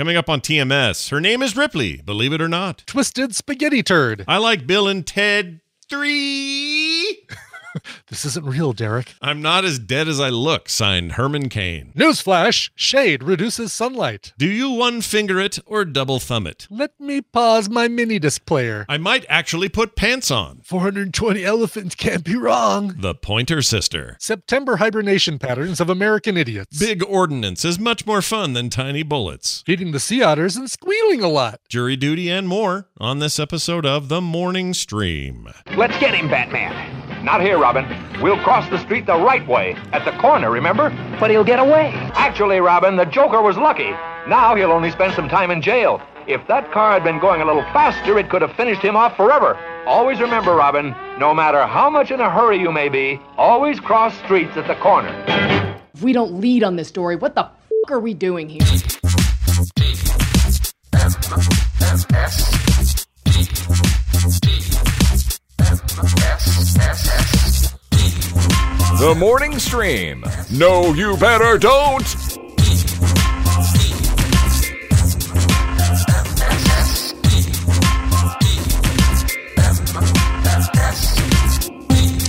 Coming up on TMS, her name is Ripley, believe it or not. Twisted spaghetti turd. I like Bill and Ted 3. This isn't real, Derek. I'm not as dead as I look, signed Herman Cain. Newsflash shade reduces sunlight. Do you one finger it or double thumb it? Let me pause my mini disc player. I might actually put pants on. 420 elephants can't be wrong. The Pointer Sister. September hibernation patterns of American idiots. Big ordnance is much more fun than tiny bullets. Feeding the sea otters and squealing a lot. Jury duty and more on this episode of The Morning Stream. Let's get him, Batman. Not here, Robin. We'll cross the street the right way, at the corner, remember? But he'll get away. Actually, Robin, the Joker was lucky. Now he'll only spend some time in jail. If that car had been going a little faster, it could have finished him off forever. Always remember, Robin, no matter how much in a hurry you may be, always cross streets at the corner. If we don't lead on this story, what the f are we doing here? The morning stream. No, you better don't.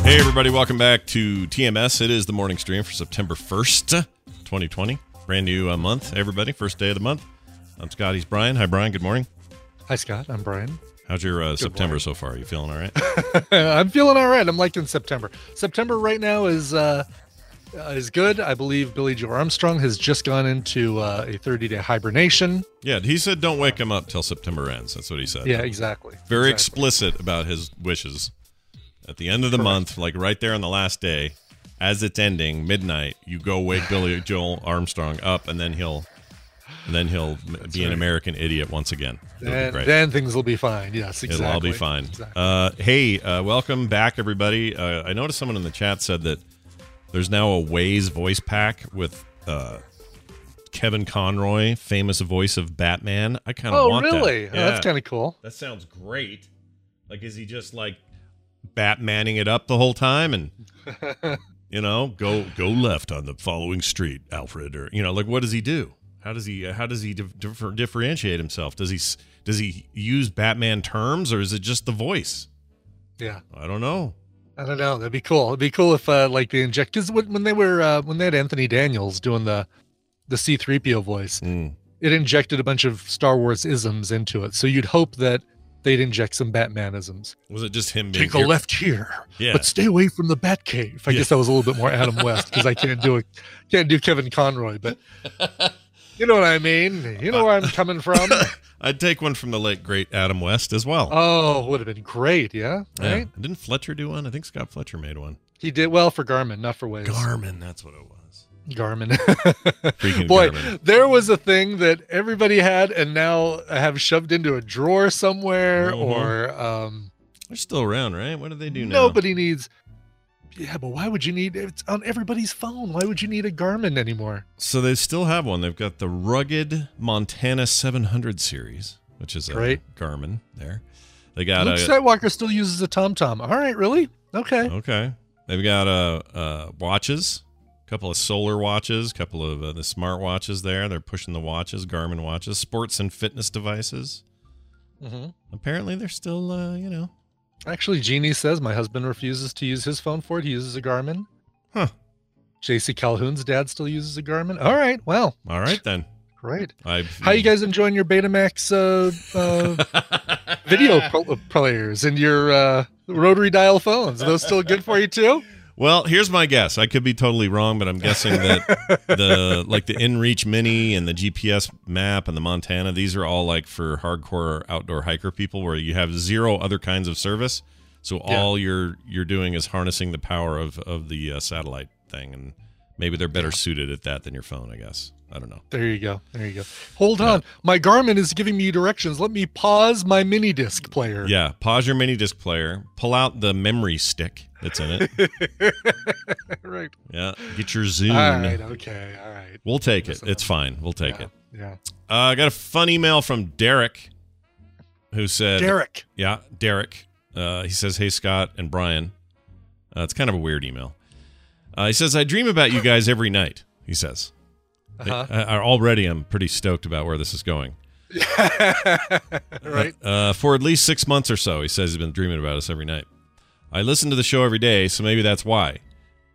Hey, everybody, welcome back to TMS. It is the morning stream for September 1st, 2020. Brand new uh, month, everybody. First day of the month. I'm Scott. He's Brian. Hi, Brian. Good morning. Hi, Scott. I'm Brian. How's your uh, September so far? you feeling all right? I'm feeling all right. I'm liking September. September right now is uh, uh, is good. I believe Billie Joe Armstrong has just gone into uh, a 30 day hibernation. yeah, he said don't wake him up till September ends. That's what he said. Yeah, exactly. Very exactly. explicit about his wishes. At the end of the month, like right there on the last day, as it's ending, midnight, you go wake Billy Joel Armstrong up, and then he'll, and then he'll be an. American idiot once again. Then, then things will be fine. Yes, exactly. It'll all be fine. Exactly. Uh, hey, uh, welcome back, everybody. Uh, I noticed someone in the chat said that there's now a Waze voice pack with uh, Kevin Conroy, famous voice of Batman. I kind of oh, want really? that. Oh, that's kind of cool. That sounds great. Like, is he just like Batmaning it up the whole time and you know go go left on the following street, Alfred? Or you know, like what does he do? How does he how does he differ, differentiate himself? Does he does he use Batman terms or is it just the voice? Yeah. I don't know. I don't know. That'd be cool. It'd be cool if uh, like they inject because when, when they were uh, when they had Anthony Daniels doing the the C3PO voice, Mm. it injected a bunch of Star Wars isms into it. So you'd hope that they'd inject some Batmanisms. Was it just him being Take a here- left here, Yeah. but stay away from the Batcave. I Yeah. guess that was a little bit more Adam West because I can't do it. Can't do Kevin Conroy, but you know what I mean. You know where I'm coming from. I'd take one from the late great Adam West as well. Oh, would have been great. Yeah, Yeah. right. Didn't Fletcher do one? I think Scott Fletcher made one. He did well for Garmin, not for Waze. Garmin, that's what it was. Garmin. Boy, Garmin. there was a thing that everybody had and now have shoved into a drawer somewhere Mhm. or um, They're still around, right? What do they do now? nobody needs. Yeah, but why would you need it's on everybody's phone? Why would you need a Garmin anymore? So they still have one. They've got the rugged Montana 700 series, which is a Great. Garmin there. They got Luke a Skywalker still uses a TomTom. All right, really? Okay. okay. They've got uh, uh watches, a couple of solar watches, a couple of uh, the smart watches there. They're pushing the watches, Garmin watches, sports and fitness devices. hmm Apparently, they're still uh, you know Actually, Jeannie says my husband refuses to use his phone for it. He uses a Garmin. Huh. JC Calhoun's dad still uses a Garmin. All right. Well, all right then. great. I How you guys enjoying your Betamax uh, uh, video pro- players and your uh, rotary dial phones? Are those still good for you too? Well, here's my guess. I could be totally wrong, but I'm guessing that the like the InReach Mini and the GPS map and the Montana, these are all like for hardcore outdoor hiker people where you have zero other kinds of service. So all you're you're doing is harnessing the power of of the uh, satellite thing and maybe they're better suited at that than your phone, I guess. I don't know. There you go. There you go. Hold on. My Garmin is giving me directions. Let me pause my mini disc player. Yeah, pause your mini disc player, pull out the memory stick that's in it. right. yeah, get your Zoom. All right. Okay. All right. We'll take it. It's fine. We'll take yeah. it. Yeah. Uh, I got a fun email from Derek, who said, Derek. "Yeah, Derek." Uh, he says, "Hey Scott and Brian." Uh, it's kind of a weird email. Uh, he says, "I dream about you guys every night." He says, Uh-huh. I, I- already, I'm pretty stoked about where this is going. right. Uh, for at least six months or so, he says he's been dreaming about us every night. I listen to the show every day, so maybe that's why.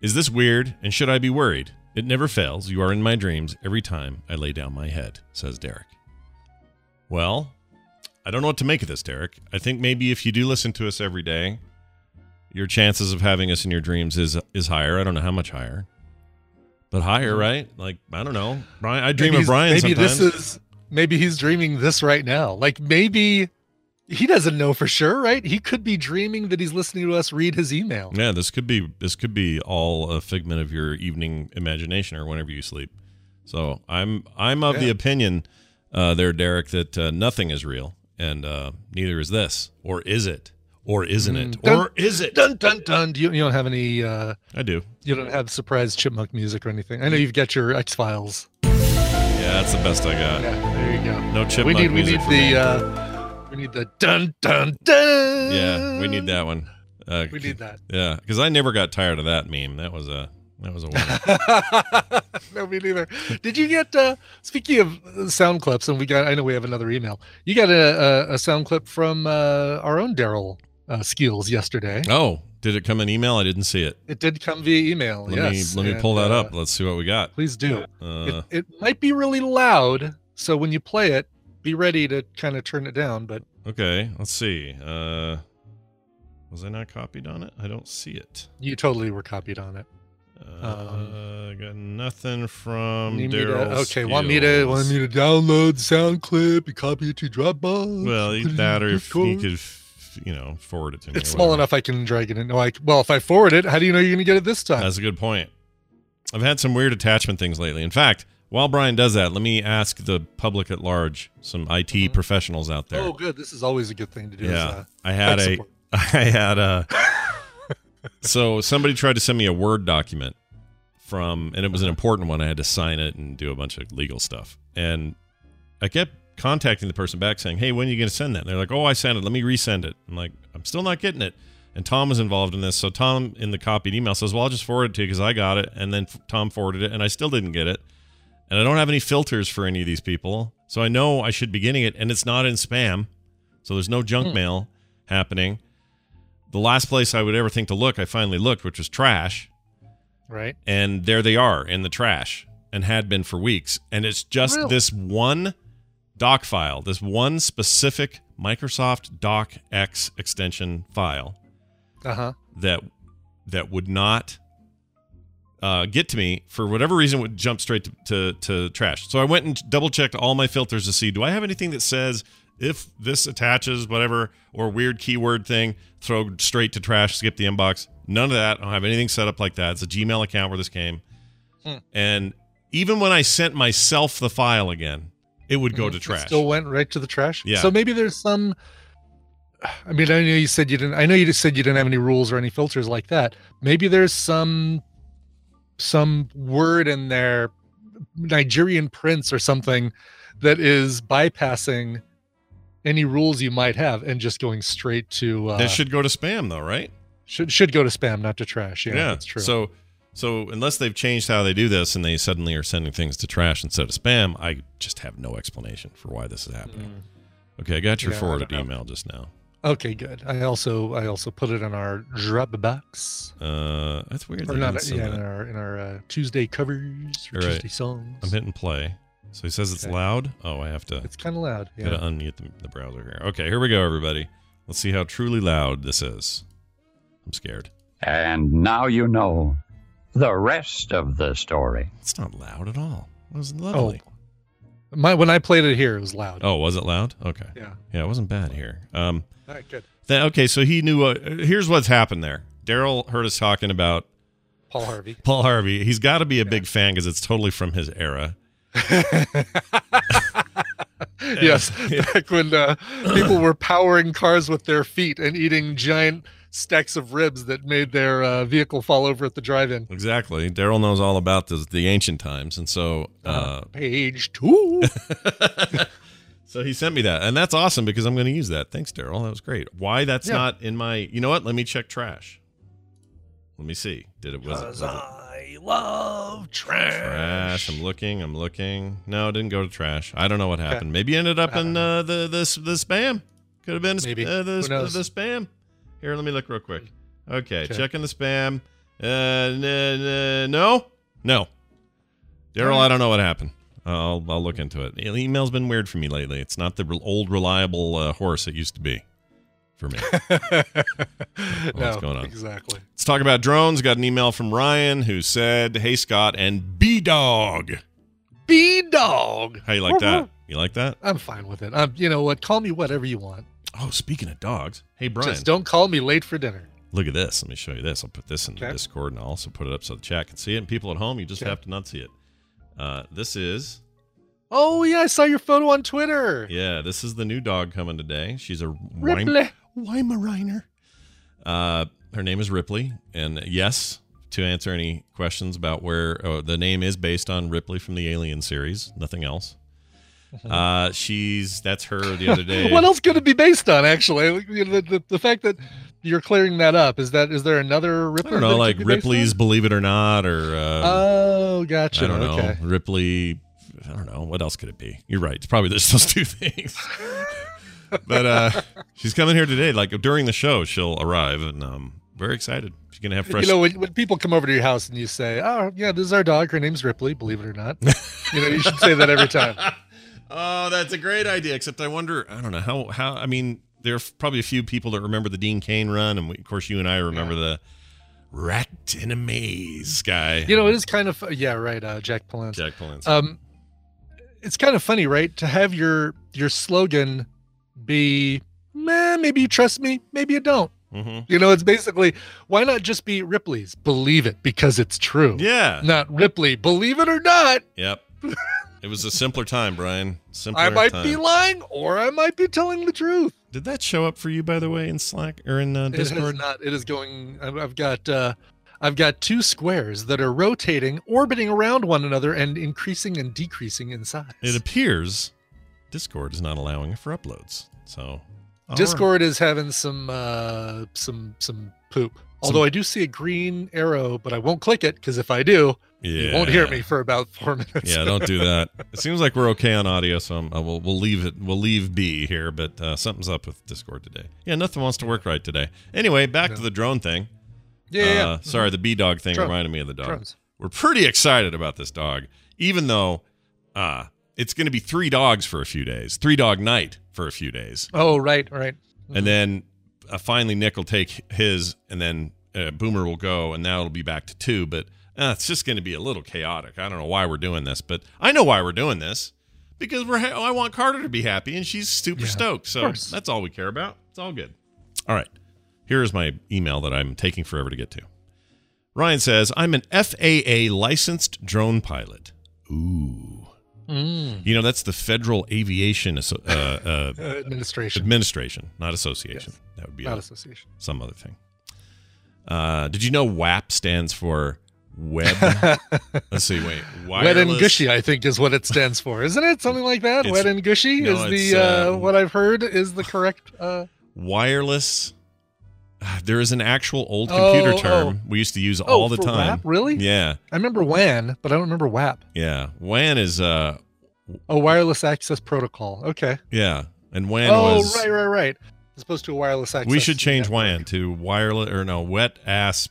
Is this weird, and should I be worried? It never fails. You are in my dreams every time I lay down my head, says Derek. Well, I don't know what to make of this, Derek. I think maybe if you do listen to us every day, your chances of having us in your dreams is is higher. I don't know how much higher, but higher, mm-hmm. right? Like I don't know. Brian, I dream Maybe of Brian Maybe sometimes. this is maybe he's dreaming this right now. Like maybe he doesn't know for sure, right? He could be dreaming that he's listening to us read his email. Yeah, this could be this could be all a figment of your evening imagination or whenever you sleep. So I'm I'm of the opinion, uh, there, Derek, that uh, nothing is real, and uh, neither is this, or is it, or isn't it, Mm, dun- or is it? Dun dun dun. Do you, you don't have any uh I do. you don't have surprise chipmunk music or anything. I know you've got your X Files. Yeah, that's the best I got. Yeah, there you go. No we chipmunk need we need the uh we need the dun dun dun. Yeah, we need that one. Uh, We need that. Yeah, because I never got tired of that meme. That was a that was a winner. no, me neither. Did you get uh speaking of uh, sound clips, and we got I know we have another email. You got a a, a sound clip from uh our own Daryl uh Skills yesterday. oh, did it come in email? I didn't see it. It did come via email. Let yes. me let me pull that uh, up. Let's see what we got. Please do. Uh, it, it might be really loud, so when you play it, be ready to kind of turn it down. But Okay, let's see. Uh was I not copied on it? I don't see it. you totally were copied on it. Uh, got nothing from Daryl. okay, want me to want me to download the sound clip and copy it to Dropbox? Well, it either in that or if you Discord? could, you know, forward it to me. It's small enough I can drag it in. No, I well, if I forward it, how do you know you're going to get it this time? That's a good point. I've had some weird attachment things lately. In fact, while Brian does that, let me ask the public at large, some IT professionals out there. Oh, good. This is always a good thing to do. is, yeah, uh, I had a, support. I had a. so somebody tried to send me a Word document from, and it was an important one. I had to sign it and do a bunch of legal stuff, and I kept contacting the person back saying, "Hey, when are you going to send that?" And they're like, "Oh, I sent it. Let me resend it." I'm like, "I'm still not getting it." And Tom was involved in this, so Tom in the copied email says, "Well, I'll just forward it to you because I got it." And then Tom forwarded it, and I still didn't get it. And I don't have any filters for any of these people, so I know I should be getting it, and it's not in spam, so there's no junk mail happening. The last place I would ever think to look, I finally looked, which was trash, right. and there they are in the trash, and had been for weeks. And it's just Really? this one doc file, this one specific Microsoft DocX extension file Uh huh. that that would not uh, get to me for whatever reason would jump straight to, to, to trash. So I went and double checked all my filters to see do I have anything that says if this attaches whatever or weird keyword thing, throw straight to trash, skip the inbox. None of that. I don't have anything set up like that. It's a Gmail account where this came. Hmm. And even when I sent myself the file again, it would go to It trash. Still went right to the trash. Yeah. So maybe there's some. I mean, I know you said you didn't. I know you just said you didn't have any rules or any filters like that. Maybe there's some some word in there, Nigerian prince or something, that is bypassing any rules you might have and just going straight to. Uh, that should go to spam though, right? should should go to spam, not to trash. Yeah, yeah. that's true. So so unless they've changed how they do this and they suddenly are sending things to trash instead of spam, I just have no explanation for why this is happening. Okay, I got your Mm. Yeah, forwarded email just now. Okay, good. I also I also put it in our Dropbox. Uh, that's weird. or they not didn't yeah, that. in our in our uh, Tuesday covers or All right. Tuesday songs. I'm hitting play. So he says it's Okay. loud. Oh, I have to It's kind of loud. Yeah. gotta unmute the, the browser here. Okay, here we go, everybody. Let's see how truly loud this is. I'm scared. And now you know the rest of the story. It's not loud at all. It was oh, lovely. My when I played it here, it was loud. Oh, was it loud? Okay. Yeah. Yeah, it wasn't bad here. Um, All right, good. Then, okay, so he knew. Uh, here's what's happened there. Daryl heard us talking about Paul Harvey. Paul Harvey. He's got to be a big fan because it's totally from his era. yes, back when uh, people were powering cars with their feet and eating giant stacks of ribs that made their uh, vehicle fall over at the drive-in. Exactly. Daryl knows all about the, the ancient times, and so uh, Page two. so he sent me that, and that's awesome because I'm going to use that. Thanks, Daryl. That was great. Why that's Yeah. not in my? You know what? Let me check trash. Let me see. Did it was it? Was it I love trash. Trash. I'm looking. I'm looking. No, it didn't go to trash. I don't know what happened. Maybe ended up in uh, the the the spam. Could have been Maybe. Uh, the, the spam. Here, let me look real quick. Okay, Okay. checking the spam. Uh, no, no. Daryl, I don't know what happened. I'll I'll look into it. Email's been weird for me lately. It's not the old reliable uh, horse it used to be for me. no, going on? Exactly. Let's talk about drones. Got an email from Ryan who said, "Hey Scott and B Dog, B dog. how you like that? You like that? I'm fine with it. Um, you know what? Call me whatever you want. Oh, speaking of dogs, hey Brian, Just don't call me late for dinner. look at this. Let me show you this. I'll put this in the Discord and I'll also put it up so the chat can see it. And people at home, you just Okay. have to not see it. Uh, this is Oh yeah, I saw your photo on Twitter. yeah, this is the new dog coming today. She's a Ripley. Weim- Weimaraner. Uh, her name is Ripley, and yes, to answer any questions about where oh, the name is based on Ripley from the Alien series, nothing else. Uh, she's that's her the other day. what else could it be based on? Actually, the, the, the fact that you're clearing that up is that is there another I don't know, like Ripley's Believe It or Not, or uh, Oh, gotcha. I don't know, Okay. Ripley. I don't know what else could it be. You're right. It's probably just those two things. but uh, she's coming here today. Like during the show, she'll arrive, and um, very excited. She's gonna have fresh. You know, when, when people come over to your house and you say, "Oh, yeah, this is our dog. Her name's Ripley." Believe it or not, you know, you should say that every time. Oh, that's a great idea. Except I wonder. I don't know how. How I mean, there are probably a few people that remember the Dean Cain run, and we, of course, you and I remember the Rat in a Maze guy. You know, it is kind of yeah, right. Uh, Jack Palance. Jack Palance. Um, it's kind of funny, right? To have your your slogan be, man, maybe you trust me, maybe you don't. hmm You know, it's basically why not just be Ripley's? Believe it because it's true. Yeah. Not Ripley. Believe it or not, Yep. it was a simpler time, Brian. Simpler I might time. be lying or I might be telling the truth. Did that show up for you, by the way, in Slack or in uh, It is Discord? not. It is going. I've, got. uh I've got two squares that are rotating, orbiting around one another, and increasing and decreasing in size. It appears Discord is not allowing for uploads. So all right. Discord is having some uh some some poop. Although I do see a green arrow, but I won't click it because if I do, yeah. you won't hear me for about four minutes. yeah, don't do that. It seems like we're okay on audio, so I'm, uh, we'll we'll leave it. We'll leave B here, but uh, something's up with Discord today. Yeah, nothing wants to work right today. Anyway, back to the drone thing. yeah, yeah. yeah. Uh, sorry, the B dog thing Drone. reminded me of the dog. Drones. We're pretty excited about this dog, even though uh, it's going to be three dogs for a few days, three dog night for a few days, Oh, right, right. and then uh, finally Nick will take his, and then uh, Boomer will go, and now it'll be back to two. But uh, it's just going to be a little chaotic. I don't know why we're doing this, but I know why we're doing this because we're. Ha- I want Carter to be happy, and she's super Yeah, stoked. So that's all we care about. It's all good. All right. Here is my email that I'm taking forever to get to. Ryan says, I'm an FAA licensed drone pilot. Ooh. Mm. You know, that's the Federal Aviation uh, uh, administration, Administration, not association. Yes. That would be not a, association. some other thing. Uh, did you know WAP stands for Web? Let's see, wait. Wet and Wireless- gushy, I think, is what it stands for, isn't it? Something like that. It's- Wet and gushy no, is the uh, uh, what I've heard is the correct. Uh, Wireless. Ah, There is an actual old computer Oh, term we used to use oh, all the time. WAP? Really? Yeah, I remember WAN, but I don't remember WAP. yeah. WAN is uh, Oh, wireless access protocol. Okay. yeah, and WAN oh, was. right, right, right. As opposed to a wireless access. We should change network. WAN to wireless or no wet ass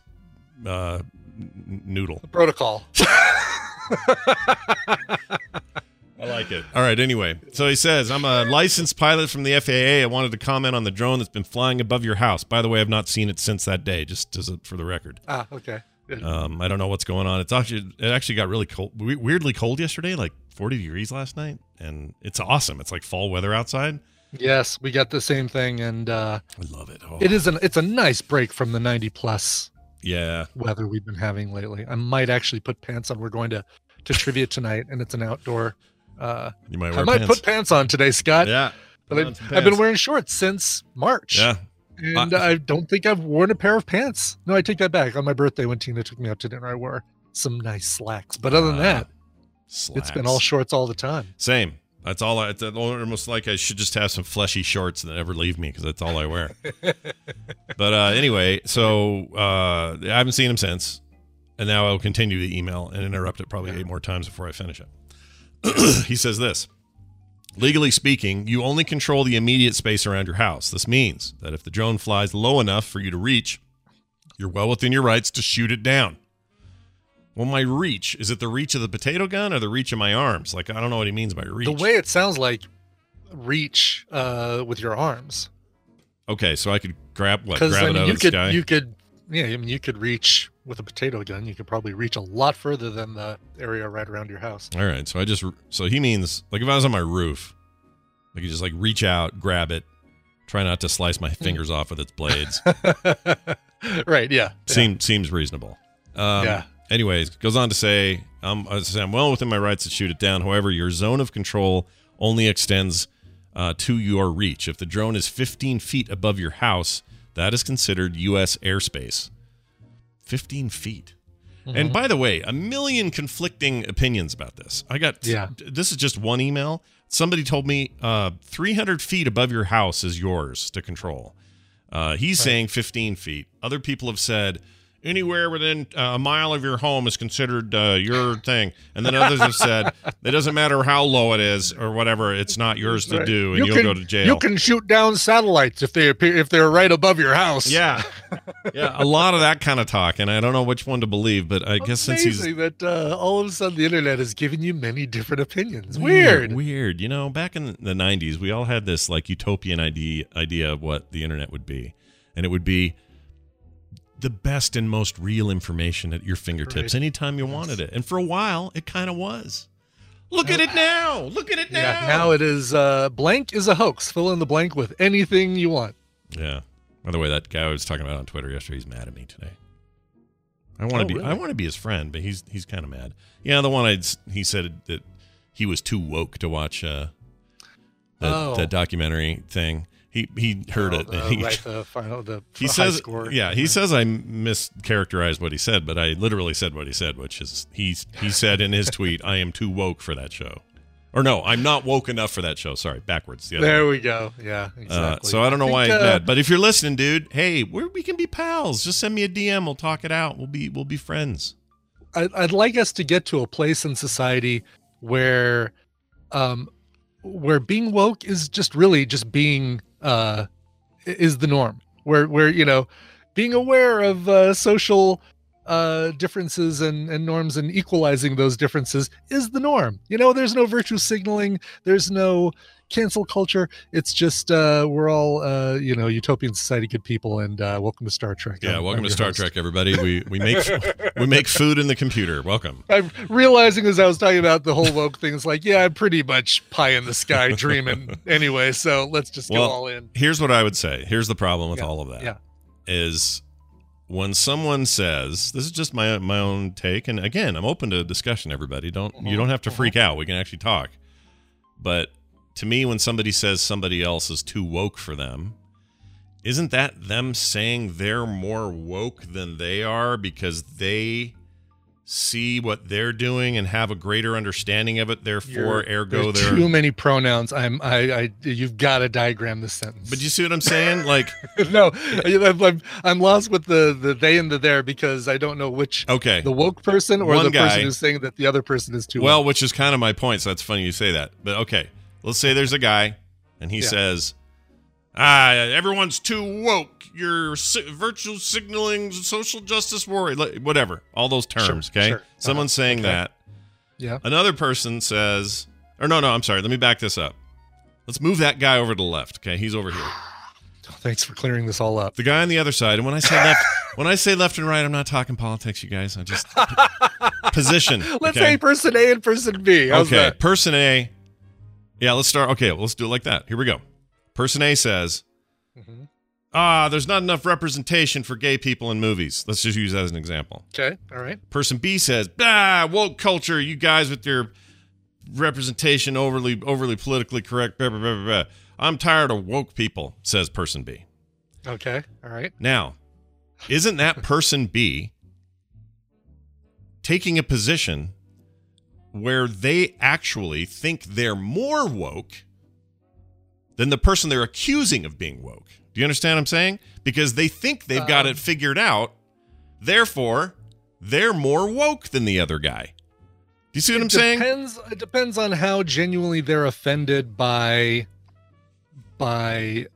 uh, n- noodle. protocol. I like it. All right. Anyway, so he says, I'm a licensed pilot from the FAA. I wanted to comment on the drone that's been flying above your house. By the way, I've not seen it since that day, just as a, for the record. ah, okay. Um, I don't know what's going on. It's actually it actually got really cold, weirdly cold yesterday, like 40 degrees last night, and it's awesome. It's like fall weather outside. yes, we got the same thing, and uh, I love it. Oh, it is an it's a nice break from the 90 plus yeah. weather we've been having lately. I might actually put pants on. We're going to to trivia tonight, and it's an outdoor. Uh, You might I might pants. put pants on today, Scott. yeah. but I, I've been wearing shorts since March. Yeah. and Uh, I don't think I've worn a pair of pants. No, I take that back. On my birthday, when Tina took me out to dinner, I wore some nice slacks. But other than Ah, that, it's been all shorts all the time. Same. That's all. I, it's almost like I should just have some fleshy shorts that never leave me because that's all I wear. but uh, anyway, so uh, I haven't seen him since. and now I'll continue the email and interrupt it probably eight more times before I finish it. he says this Legally speaking, you only control the immediate space around your house. This means that if the drone flies low enough for you to reach, you're well within your rights to shoot it down. Well, my reach is it the reach of the potato gun or the reach of my arms? Like, I don't know what he means by reach. The way it sounds like reach uh, with your arms. okay, so I could grab what? Grab I it mean, out you of the could, sky. you could, yeah, I mean, you could reach with a potato gun. You could probably reach a lot further than the area right around your house. All right, so I just so he means like if I was on my roof, I could just like reach out, grab it, try not to slice my fingers off with its blades. right? Yeah. Seem, seems reasonable. Um, Yeah. Anyways, goes on to say, um, say, I'm well within my rights to shoot it down. However, your zone of control only extends uh, to your reach. If the drone is 15 feet above your house, that is considered U.S. airspace. 15 feet. Mm-hmm. And by the way, a million conflicting opinions about this. I got Yeah. this is just one email. Somebody told me uh, 300 feet above your house is yours to control. Uh, he's saying 15 feet. Other people have said anywhere within uh, a mile of your home is considered uh, your thing. And then others have said it doesn't matter how low it is or whatever, it's not yours to do, and You will can- go to jail. You can shoot down satellites if they appear if they're right above your house. yeah, yeah, a lot of that kind of talk, and I don't know which one to believe, but I guess since he's that uh, all of a sudden the internet has given you many different opinions. Weird. Weird. You know, back in the 90s, we all had this like utopian idea idea of what the internet would be. And it would be the best and most real information at your fingertips Right. anytime you wanted it. And for a while, it kind of was. Look at it now. Look at it now. Yeah. Now it is uh, blank is a hoax. Fill in the blank with anything you want. Yeah. By the way, that guy I was talking about on Twitter yesterday, he's mad at me today. I want to Oh, be really? I want to be his friend, but he's he's kind of mad. Yeah, the one I he said that he was too woke to watch uh the, Oh. the documentary thing. He he heard Oh, it. the- he right, the final, the he says score. yeah, he says I mischaracterized what he said, but I literally said what he said, which is he's he said in his tweet, "I am too woke for that show." Or no, I'm not woke enough for that show. Sorry, backwards. The. There we go. Yeah, Uh, exactly. so I don't know why think, uh, mad. But if you're listening, dude, hey, we're, we can be pals. Just send me a DM. We'll talk it out. We'll be we'll be friends. I'd, I'd like us to get to a place in society where um where being woke is just really just being uh is the norm. Where where you know being aware of uh social uh differences and and norms and equalizing those differences is the norm. You know there's no virtue signaling. There's no cancel culture it's just uh we're all uh you know utopian society good people and uh welcome to star trek Yeah, I'm- welcome I'm to Star host. Trek, everybody. We we make we make food in the computer. Welcome. I'm realizing as I was talking about the whole woke thing, it's like, yeah, I'm pretty much pie in the sky dreaming anyway. So let's just go all in. Here's what I would say. Here's the problem with Yeah, all of that. yeah. Is when someone says this is just my my own take, and again, I'm open to discussion. Everybody, don't you Mhm, don't have to freak out. We can actually talk. But to me, when somebody says somebody else is too woke for them, isn't that them saying they're more woke than they are because they see what they're doing and have a greater understanding of it? Therefore, You're- ergo, there's too many pronouns. I'm I, I you've got to diagram this sentence. But you see what I'm saying? Like, no, I'm, I'm I'm lost with the the they and the there because I don't know which okay. the woke person or One the guy- person who's saying that the other person is too Well, woke. which is kind of my point. So that's funny you say that. But okay, let's say there's a guy and he Yeah. says, "Ah, everyone's too woke. You're si- virtual signaling, social justice warrior, whatever. All those terms. Sure, okay, sure. someone's Uh-huh. saying Okay. that. Yeah. Another person says, or no, no, I'm sorry. Let me back this up. Let's move that guy over to the left. Okay, he's over here. Thanks for clearing this all up. The guy on the other side. And when I say left, when I say left and right, I'm not talking politics, you guys. I just position. Let's okay? say person A and person B. How's okay, that? person A. Yeah, let's start. Okay, let's do it like that. Here we go. Person A says, Mhm. "Ah, there's not enough representation for gay people in movies." Let's just use that as an example. Okay. All right. Person B says, "Ah, woke culture. You guys with your representation overly overly politically correct. Blah, blah, blah. I'm tired of woke people." Says person B. Okay. All right. Now, isn't that person B taking a position where they actually think they're more woke than the person they're accusing of being woke? Do you understand what I'm saying? Because they think they've got Um, it figured out. Therefore, they're more woke than the other guy. Do you see what I'm saying? Depends. It depends on how genuinely they're offended by by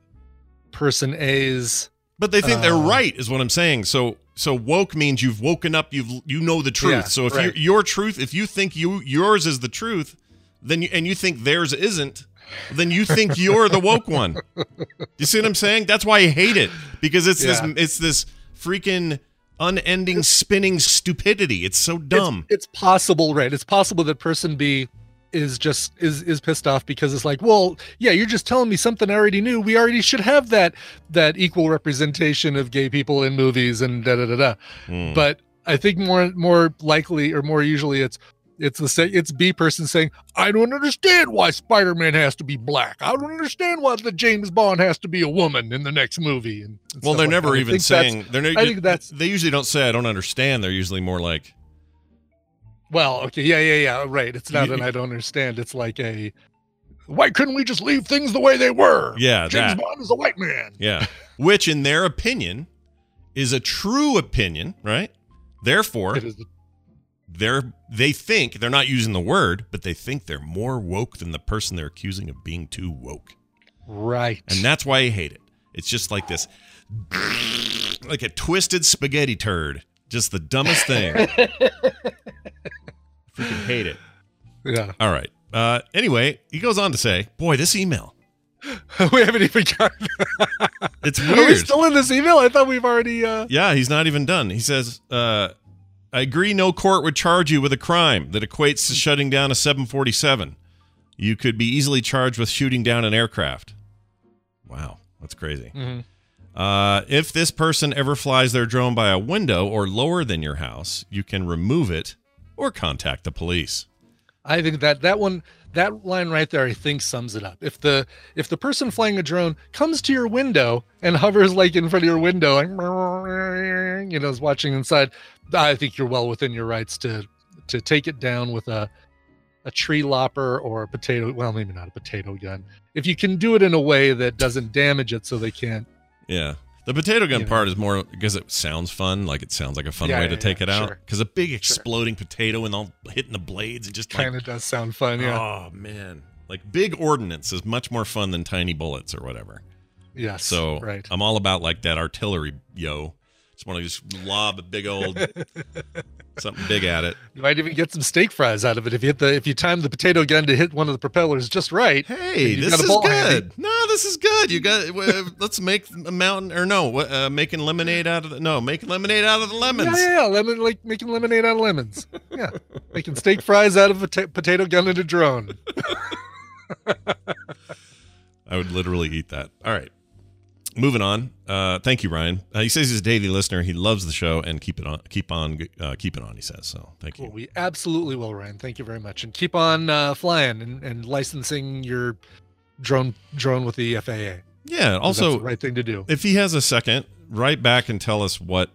person A's. But they think they're Uh, right, is what I'm saying. So so woke means you've woken up, you've you know the truth. Yeah, so if right. your truth, if you think you yours is the truth, then you, and you think theirs isn't, then you think you're the woke one. You see what I'm saying? That's why I hate it because it's Yeah. this it's this freaking unending spinning stupidity. It's so dumb. It's, it's possible, right? It's possible that person B is just is is pissed off because it's like, well, yeah, you're just telling me something I already knew. We already should have that that equal representation of gay people in movies and da da da da. Hmm. But I think more more likely or more usually it's it's the sa- it's B person saying, I don't understand why Spider-Man has to be black. I don't understand why the James Bond has to be a woman in the next movie. And, and well, they're like never that. Even saying they're. I think that's- They usually don't say I don't understand. They're usually more like Well, okay, yeah, yeah, yeah, right. It's not an I don't understand. It's like a why couldn't we just leave things the way they were? yeah James that Bond is a white man. yeah, which in their opinion is a true opinion, right? Therefore, It is they're they think they're not using the word, but they think they're more woke than the person they're accusing of being too woke. right. And that's why I hate it. It's just like this like a twisted spaghetti turd. Just the dumbest thing. Freaking hate it. yeah. All right. Uh anyway, he goes on to say, boy, this email. we haven't even gotten It's Are we weird. still in this email? I thought we've already uh Yeah, he's not even done. He says, uh, I agree no court would charge you with a crime that equates to shutting down a 747. You could be easily charged with shooting down an aircraft. Wow, that's crazy. mhm. Uh, if this person ever flies their drone by a window or lower than your house, you can remove it or contact the police. I think that that one that line right there I think sums it up. If the if the person flying a drone comes to your window and hovers like in front of your window like you know is watching inside, I think you're well within your rights to to take it down with a a tree lopper or a potato well maybe not a potato gun. If you can do it in a way that doesn't damage it so they can't Yeah. The potato gun You know. part is more because it sounds fun, like it sounds like a fun Yeah, way yeah, to take yeah, it out. sure. Because a big exploding potato and all hitting the blades and just kind of does sound fun, yeah. Oh man, like big ordnance is much more fun than tiny bullets or whatever. yes. So right. I'm all about like that artillery, yo. Just want to just lob a big old something big at it. You might even get some steak fries out of it if you hit the if you time the potato gun to hit one of the propellers just right. Hey, this is good. handy. No, this is good. You got. uh, let's make a mountain or no, uh, making lemonade out of the no, making lemonade out of the lemons. Yeah, yeah, yeah, lemon like making lemonade out of lemons. Yeah, making steak fries out of a potato gun and a drone. I would literally eat that. All right. Moving on. Uh, thank you, Ryan. Uh, he says he's a daily listener. He loves the show and keep it on. Keep on. Uh, keep it on. He says so. Thank you. We absolutely will, Ryan. Thank you very much, and keep on uh, flying and, and licensing your drone drone with the FAA. Yeah. that's Also, the right thing to do. if he has a second, write back and tell us what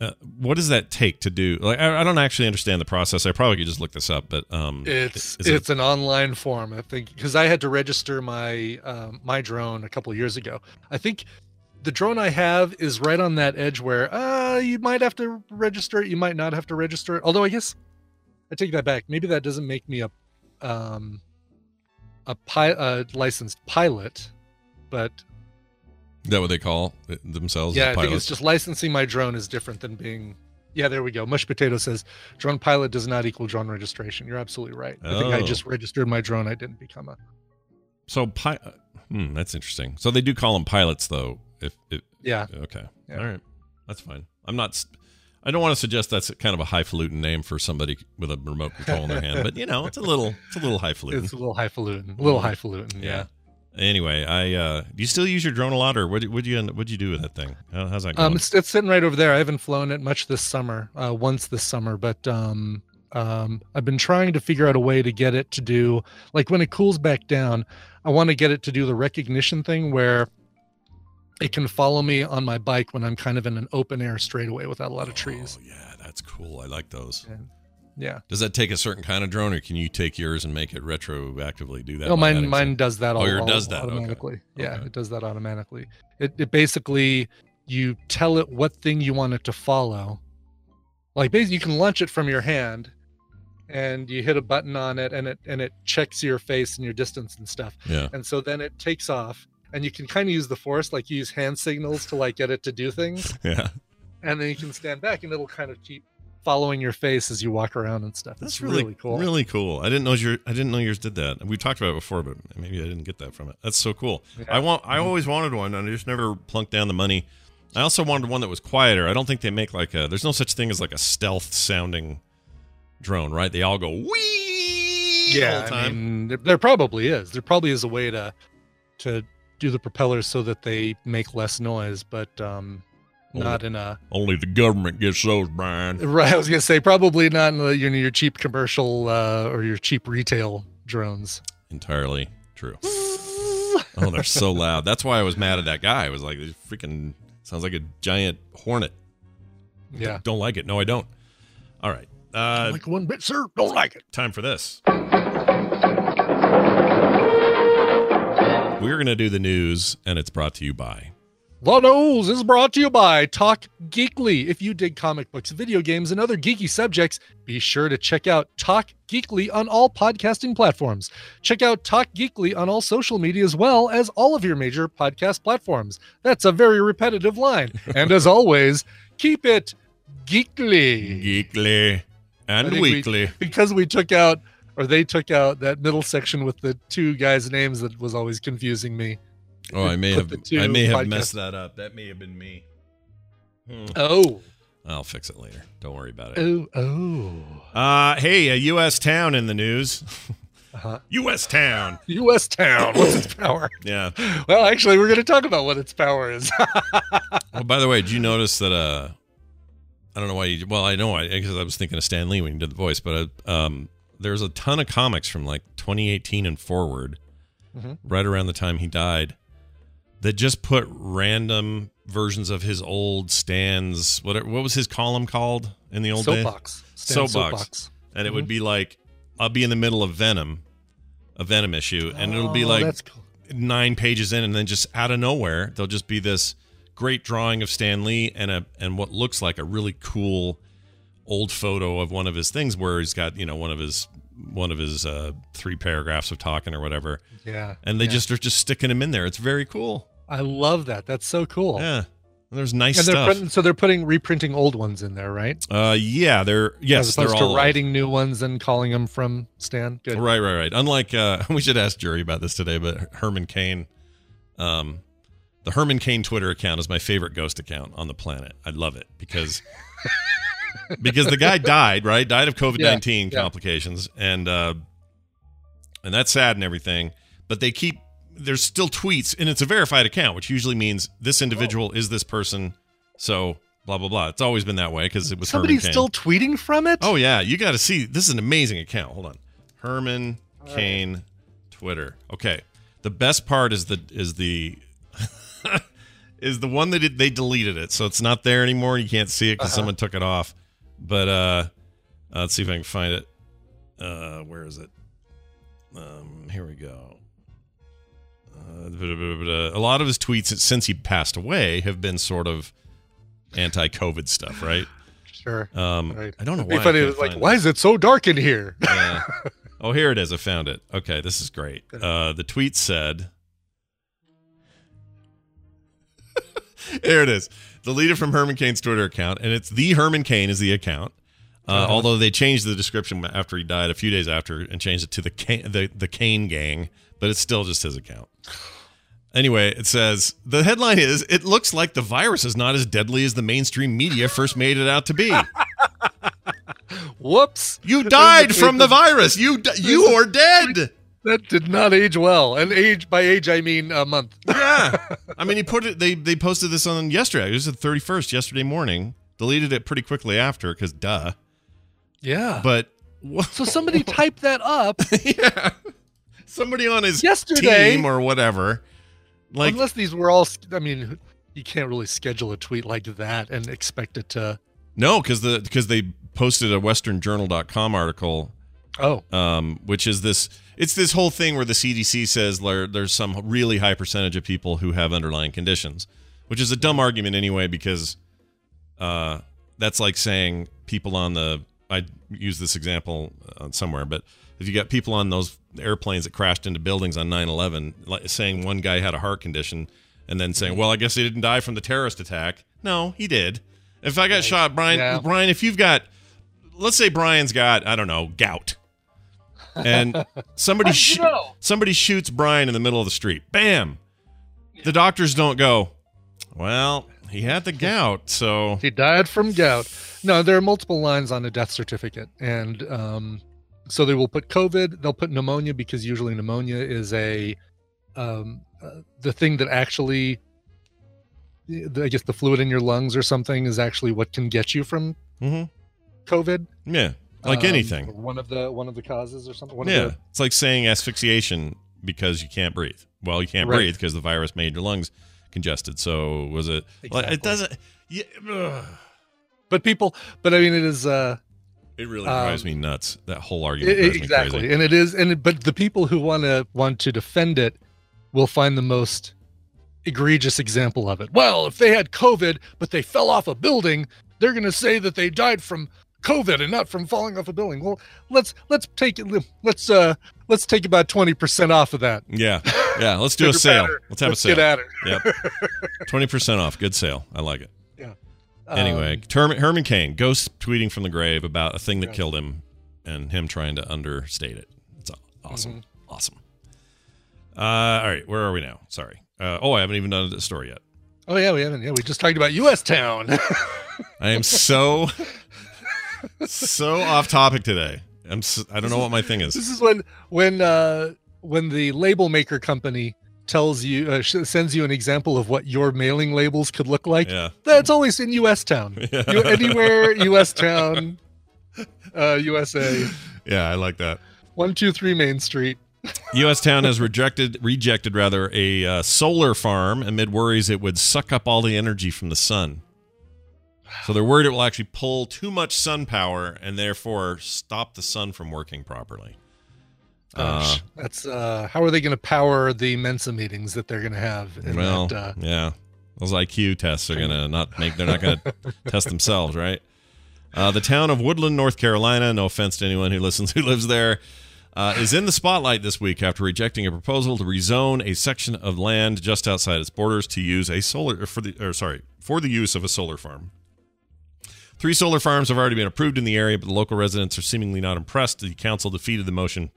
uh, what does that take to do. Like, I, I don't actually understand the process. I probably could just look this up, but um, It's is it- it's an online form, I think, because I had to register my um, my drone a couple years ago. I think the drone I have is right on that edge where uh you might have to register it, you might not have to register it. Although I guess I take that back. Maybe that doesn't make me a um a pi- uh, licensed pilot, but that what they call themselves? yeah, I think it's just licensing my drone is different than being. Yeah, there we go. Mush Potato says drone pilot does not equal drone registration. You're absolutely right. I think I Oh. just registered my drone. I didn't become a. so. Pi- uh, hmm, that's interesting. So they do call them pilots, though. If, if Yeah, okay, Yeah. all right, that's fine. I'm not. I don't want to suggest that's kind of a highfalutin name for somebody with a remote control in their hand, but you know, it's a little, it's a little highfalutin. it's a little highfalutin. A little highfalutin. Yeah. Anyway, I uh, do you still use your drone a lot, or what? Would you what'd you do with that thing? How, how's that going? Um, it's, it's sitting right over there. I haven't flown it much this summer. Uh, once this summer, but um, um, I've been trying to figure out a way to get it to do like when it cools back down. I want to get it to do the recognition thing where it can follow me on my bike when I'm kind of in an open air straightaway without a lot of trees. Oh, yeah, that's cool. I like those. Yeah. Does that take a certain kind of drone, or can you take yours and make it retroactively do that? No, mine mine does that. Oh, All, yours all does that, okay. automatically. Yeah, Okay. it does that automatically. It it basically you tell it what thing you want it to follow, Like basically, you can launch it from your hand, and you hit a button on it, and it and it checks your face and your distance and stuff. Yeah. And so then it takes off, and you can kind of use the force, like you use hand signals to like get it to do things, Yeah. and then you can stand back, and it'll kind of keep following your face as you walk around and stuff. That's It's really, cool. Really cool. I didn't know your I didn't know yours did that. We talked about it before, but maybe I didn't get that from it. That's so cool. Yeah. I want I always wanted one and I just never plunked down the money. I also wanted one that was quieter. I don't think they make like a there's no such thing as like a stealth sounding drone, right? They all go wee yeah, all the I time. mean, there, there probably is. There probably is a way to to do the propellers so that they make less noise, but um, Only- not in a Only the government gets those, Brian. right. I was gonna say probably not in the, you know, your cheap commercial uh, or your cheap retail drones. Entirely true. Oh, they're so loud. That's why I was mad at that guy. I was like, this freaking sounds like a giant hornet. Yeah, Don't like it. No, I don't. All right. Uh, like one bit, sir. Don't like it. time for this. We're going to do the news, and it's brought to you by. The News is brought to you by Talk Geekly. If you dig comic books, video games, and other geeky subjects, be sure to check out Talk Geekly on all podcasting platforms. Check out Talk Geekly on all social media as well as all of your major podcast platforms. That's a very repetitive line. And as always, keep it geekly. Geekly and think we- Weekly. Because we took out, or they took out that middle section with the two guys' names that was always confusing me. Oh, I may have I may have podcast- messed that up. That may have been me. Hmm. Oh, I'll fix it later. Don't worry about it. oh, oh. Uh, hey, a U.S. town in the news. Uh-huh. U.S. town. U.S. town. What's its power? Yeah. Well, actually, we're going to talk about what its power is. Oh, by the way, did you notice that? Uh, I don't know why you. Well, I know I because I was thinking of Stan Lee when you did the voice, but uh, um, there's a ton of comics from like 2018 and forward, Mhm. right around the time he died, that just put random versions of his old stands. What what was his column called in the old days? soapbox. Soapbox. And it would Mm-hmm. be like, I'll be in the middle of Venom, a Venom issue, and it'll be Oh, like cool. nine pages in, and then just out of nowhere, there'll just be this great drawing of Stan Lee and a and what looks like a really cool old photo of one of his things where he's got you know one of his one of his uh, three paragraphs of talking or whatever, Yeah. and they yeah. just are just sticking him in there. It's very cool. I love that. That's so cool. Yeah, And there's nice And they're stuff. printing, so they're putting reprinting old ones in there, right? uh, yeah, they're yes, As they're opposed all to old. writing new ones and calling them from Stan. Good. Right, right, right. Unlike uh we should ask Jury about this today, but Herman Cain, um the Herman Cain Twitter account is my favorite ghost account on the planet. I love it because because the guy died, right? Died of COVID nineteen Yeah, yeah. complications, and uh and that's sad and everything. But they keep there's still tweets, and it's a verified account, which usually means this individual is this person. So blah blah blah. It's always been that way because it was Somebody's still tweeting from it? Oh yeah, you got to see. This is an amazing account. Hold on, Herman Cain, Twitter. Okay, the best part is the is the is the one that it, they deleted it, so it's not there anymore. You can't see it because someone took it off. But uh, uh, let's see if I can find it. Uh, where is it? Um, here we go. A lot of his tweets since he passed away have been sort of anti-COVID stuff, right? Sure. Um, Right. I don't know It'd why. Funny. Like, why is it so dark in here? Oh, here it is. I found it. Okay, this is great. Uh, the tweet said, "Here it is. Deleted from Herman Cain's Twitter account, and it's the Herman Cain is the account. Uh, Uh-huh. Although they changed the description after he died, a few days after, and changed it to the Cain, the the Cain Gang, but it's still just his account." Anyway, it says the headline is It looks like the virus is not as deadly as the mainstream media first made it out to be. Whoops. You died from the virus. You di- you are dead. That did not age well. And age by age, I mean a month. Yeah. I mean, he put it. They they posted this on yesterday. It was the thirty first yesterday morning. Deleted it pretty quickly after because duh. Yeah. But what? so somebody typed that up. yeah. Somebody on his Yesterday- team or whatever. Like unless these were all, I mean, you can't really schedule a tweet like that and expect it to. no, because the because they posted a WesternJournal.com article Oh, um, which is this it's this whole thing where the CDC says there, there's some really high percentage of people who have underlying conditions, which is a dumb argument anyway because uh, that's like saying people on the I use this example uh, somewhere, but if you got people on those airplanes that crashed into buildings on 9/11, like saying one guy had a heart condition, and then saying, "Well, I guess he didn't die from the terrorist attack." No, he did. If I got shot, Brian, Yeah. Brian, if you've got, let's say Brian's got, I don't know, gout, and somebody sh- somebody shoots Brian in the middle of the street, bam. The doctors don't go. Well, he had the gout, so He died from gout. No, there are multiple lines on a death certificate, and um, so they will put COVID. They'll put pneumonia because usually pneumonia is a um, uh, the thing that actually, the, I guess, the fluid in your lungs or something is actually what can get you from Mhm. COVID. yeah, like Um, anything. One of the one of the causes or something. One Yeah, the, it's like saying asphyxiation because you can't breathe. Well, you can't Right. breathe because the virus made your lungs congested. So was it? Like, Exactly. it doesn't. Yeah, ugh. but people, but I mean, it is. uh it really Um, drives me nuts. That whole argument I- drives me exactly and it is and it, but the people who want to want to defend it will find the most egregious example of it well if they had covid but they fell off a building they're going to say that they died from covid and not from falling off a building well let's let's take it let's uh let's take about 20% off of that Yeah, yeah. Let's do a sale. Let's have let's a sale. get at it Yep, twenty percent off. Good sale. I like it. Um, Anyway, Herman, Herman Cain ghost tweeting from the grave about a thing that Right. killed him, and him trying to understate it. It's awesome, Mm-hmm. awesome. Uh, all right, where are we now? Sorry. Uh, oh, I haven't even done the story yet. oh yeah we haven't yeah we just talked about us town I am so so off topic today. I'm I don't know what my thing is. This is when when uh when the label maker company tells you uh, sends you an example of what your mailing labels could look like. Yeah. That's always in U.S. town. Yeah. You, anywhere U.S. town, uh, USA, Yeah, I like that. one two three Main Street. U.S. Town has rejected rejected rather a uh, solar farm amid worries it would suck up all the energy from the sun. So they're worried it will actually pull too much sun power and therefore stop the sun from working properly. Gosh, that's uh, how are they going to power the Mensa meetings that they're going to have? In well, that, uh, yeah, those IQ tests are gonna not make. They're not gonna test themselves, right? Uh, the town of Woodland, North Carolina. No offense to anyone who listens who lives there. Uh, is in the spotlight this week after rejecting a proposal to rezone a section of land just outside its borders to use a solar for the or sorry for the use of a solar farm. Three solar farms have already been approved in the area, but the local residents are seemingly not impressed. The council defeated the motion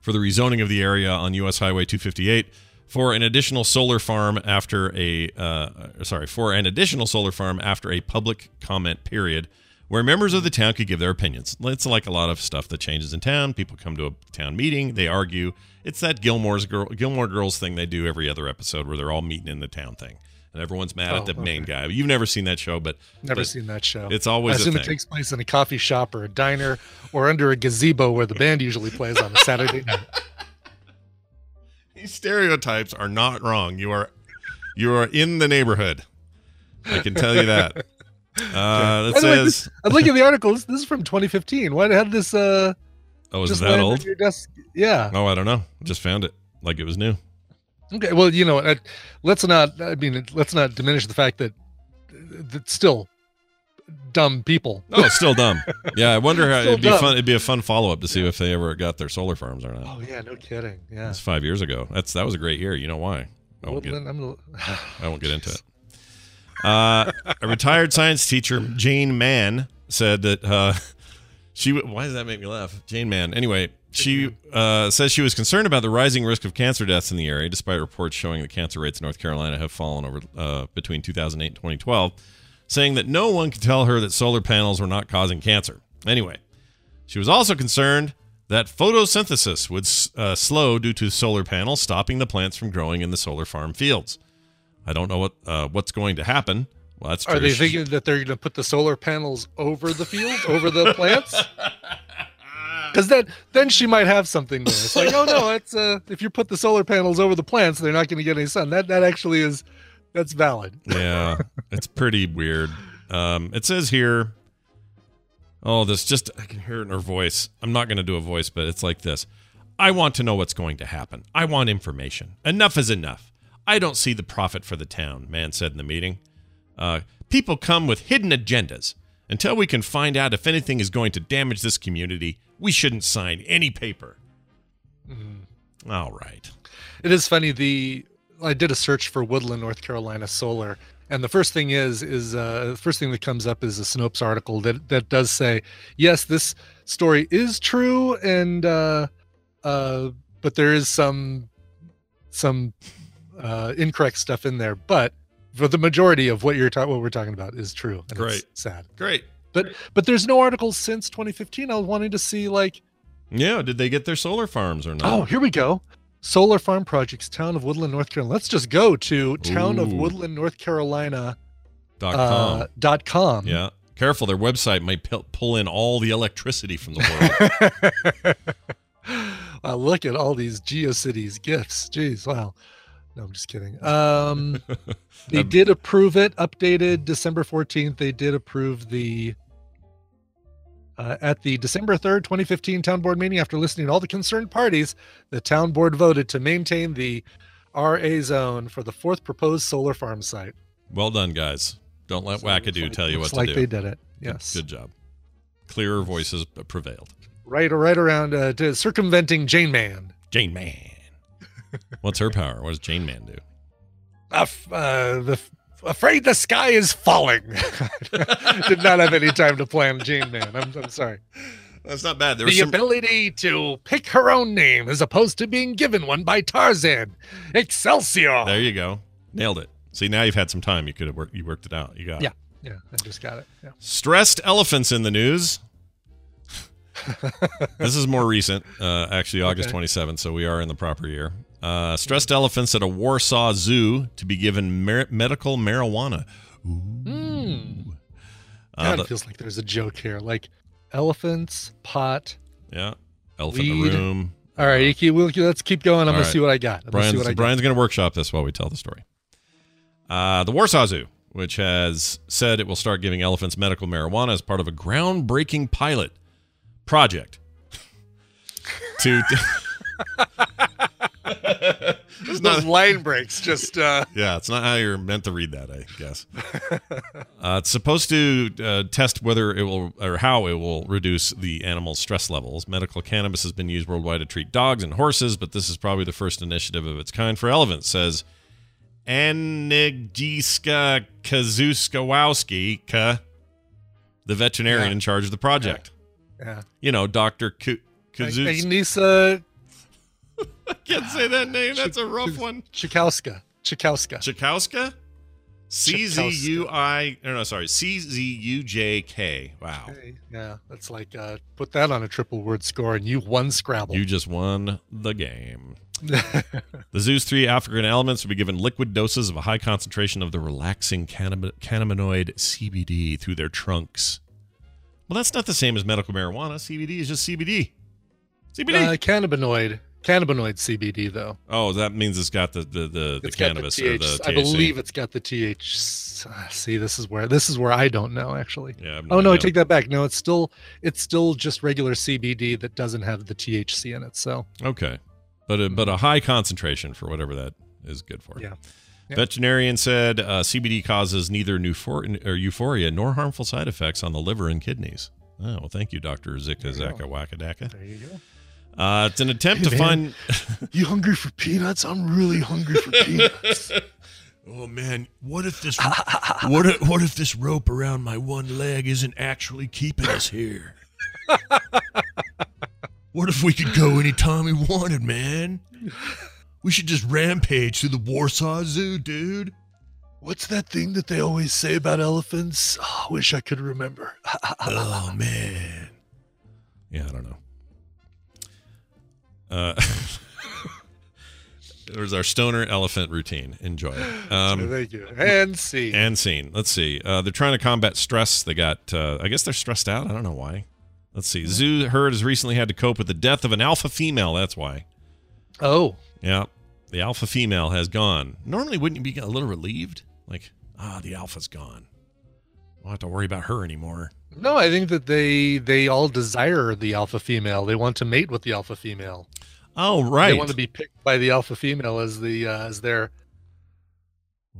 for the rezoning of the area on U.S. Highway 258 for an additional solar farm after a uh, sorry for an additional solar farm after a public comment period where members of the town could give their opinions. It's like a lot of stuff that changes in town. People come to a town meeting, they argue. It's that Gilmore's girl, Gilmore Girls thing they do every other episode where they're all meeting in the town thing, and everyone's mad at Oh, the okay. main guy. You've never seen that show, but never but seen that show. It's I always a assume it takes place in a coffee shop or a diner or under a gazebo where the band usually plays on a Saturday night. These stereotypes are not wrong. You are you are in the neighborhood. I can tell you that. Uh, that By the way, I'm looking at the article. This, this is from 2015. Why had this uh "Oh, is that old?" Yeah. Oh, I don't know. Just found it like it was new. Okay. Well, you know, uh, let's not. I mean, let's not diminish the fact that that still dumb people. Oh, it's still dumb. Yeah, I wonder how it'd be dumb. fun. It'd be a fun follow up to see if they ever got their solar farms or not. Oh yeah, no kidding. Yeah. That's five years ago. That's that was a great year. You know why? I won't get, Woodland, I won't get into it. Uh, a retired science teacher, Jane Mann, said that uh, she. Why does that make me laugh? Jane Mann. Anyway, she uh, says she was concerned about the rising risk of cancer deaths in the area, despite reports showing that cancer rates in North Carolina have fallen over uh, between 2008 and 2012, saying that no one could tell her that solar panels were not causing cancer. Anyway, she was also concerned that photosynthesis would uh, slow due to solar panels stopping the plants from growing in the solar farm fields. I don't know what uh, what's going to happen. Well, that's Are they thinking that they're going to put the solar panels over the fields, over the plants? Because then, then she might have something there. It's like, oh no, it's uh, if you put the solar panels over the plants, they're not going to get any sun. That that actually is, that's valid. yeah, it's pretty weird. Um, it says here. Oh, this just I can hear it in her voice. I'm not going to do a voice, but it's like this. I want to know what's going to happen. I want information. Enough is enough. I don't see the profit for the town, Mann said in the meeting. Uh, People come with hidden agendas. Until we can find out if anything is going to damage this community, we shouldn't sign any paper. All right. It is funny. The I did a search for Woodland, North Carolina solar, and the first thing is is uh, the first thing that comes up is a Snopes article that that does say yes, this story is true, and uh, uh, but there is some some uh, incorrect stuff in there. But for the majority of what you're talking, what we're talking about is true. And Great. it's sad. Great. But but there's no articles since 2015. I was wanting to see like Yeah, did they get their solar farms or not? Oh, here we go. Solar farm projects, town of Woodland, North Carolina. Let's just go to town of Woodland, North Carolina dot uh, com. dot com. Yeah. Careful, their website might pu- pull in all the electricity from the world. wow, look at all these GeoCities gifts. Jeez, wow. No, I'm just kidding. Um, they did approve it. Updated December 14th. They did approve the uh, at the December 3rd, 2015 town board meeting. After listening to all the concerned parties, the town board voted to maintain the RA zone for the fourth proposed solar farm site. well done, guys. Don't let So Wackadoo like- tell you what to like do. they did it. Good- Yes. Good, job. Clearer voices prevailed. Right, right around uh, to circumventing Jane Man. Jane Man. What's her power? What does Jane Man do? Af- uh, the afraid the sky is falling. Did not have any time to plan Jane Man. I'm, I'm sorry. That's not bad. There the was some, ability to pick her own name as opposed to being given one by Tarzan. Excelsior. there you go. Nailed it. See, now you've had some time. You could have worked. You worked it out. You got Yeah. it. Yeah, I just got it. Yeah. Stressed elephants in the news. this is more recent, uh, actually August Okay. 27th, so we are in the proper year. Uh, stressed elephants at a Warsaw zoo to be given mer- medical marijuana. Mm. Uh, God, it feels like there's a joke here. Like elephants, pot. yeah, elephant in the room. All right, Iki, we'll, let's keep going. I'm going right. to see what I got. I'm Brian's, what I got. Brian's going to workshop this while we tell the story. Uh, the Warsaw Zoo, which has said it will start giving elephants medical marijuana as part of a groundbreaking pilot project to. It's not- Those line breaks just uh yeah, it's not how you're meant to read that, I guess. uh, it's supposed to uh, test whether it will or how it will reduce the animal's stress levels. Medical cannabis has been used worldwide to treat dogs and horses, but this is probably the first initiative of its kind for elephants, says Anigiska Kazuskowski, Ka, the veterinarian Yeah. in charge of the project. yeah. You know, Dr. Ku- Kazuz. Nisa I can't say that name. That's a rough one. Chikowska. Chikowska. Chakowska? C Z U I. No, no, sorry. C Z U J K. Wow. Okay, Yeah, that's like uh put that on a triple word score and you won Scrabble. You just won the game. The zoo's three African elements will be given liquid doses of a high concentration of the relaxing cannab- cannabinoid CBD through their trunks. Well, that's not the same as medical marijuana. CBD is just CBD. CBD. uh, cannabinoid. Cannabinoid CBD though. oh, that means it's got the the the, the cannabis the or TH, the I THC. believe it's got the THC. See, this is where this is where I don't know actually. Yeah. I Oh no, I take that back. No, it's still it's still just regular CBD that doesn't have the THC in it. So Okay, but a, but a high concentration for whatever that is good for. Yeah. Yeah. Veterinarian said uh, CBD causes neither euphor- or euphoria nor harmful side effects on the liver and kidneys. Oh, well, thank you, Doctor Zika Zaka. Wakadaka. there you go. Uh, it's an attempt Hey, to man. find. You hungry for peanuts? I'm really hungry for peanuts. Oh man, what if this what if, what if this rope around my one leg isn't actually keeping us here? what if we could go anytime we wanted, man? We should just rampage through the Warsaw Zoo, dude. What's that thing that they always say about elephants? Oh, I wish I could remember. oh man. Yeah, I don't know. Uh, there's our stoner elephant routine. Enjoy. Um, Thank you. And see. and scene. Let's see. Uh, they're trying to combat stress. They got. Uh, I guess they're stressed out. I don't know why. Let's see. Zoo herd has recently had to cope with the death of an alpha female. That's why. oh, Yeah, the alpha female has gone. Normally, wouldn't you be a little relieved? Like, ah, the alpha's gone. I don't have to worry about her anymore. No, I think that they they all desire the alpha female. They want to mate with the alpha female. Oh, right. They want to be picked by the alpha female as the uh, as their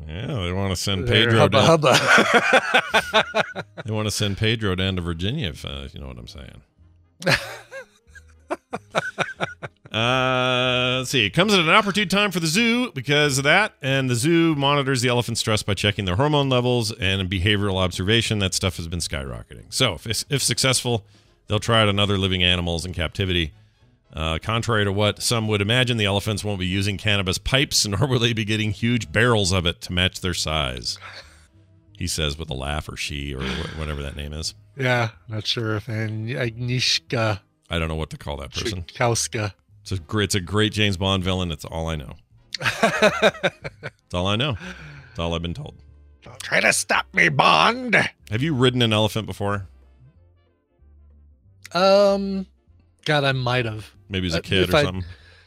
Yeah, they want to send Pedro hubba down. hubba. They want to send Pedro down to Virginia, if uh, you know what I'm saying. uh, let's see. It comes at an opportune time for the zoo because of that, and the zoo monitors the elephant stress by checking their hormone levels and behavioral observation. That stuff has been skyrocketing. So, if, if successful, they'll try it on other living animals in captivity. Uh, contrary to what some would imagine, the elephants won't be using cannabis pipes, nor will they be getting huge barrels of it to match their size. He says with a laugh, or she, or whatever that name is. yeah, not sure if And Agnieszka I don't know what to call that person. Schikowska. It's a great, it's a great James Bond villain. It's all I know. It's all I know. It's all I've been told. Don't try to stop me, Bond. Have you ridden an elephant before? Um, God, I might have. Maybe as a Uh, kid if or I- something.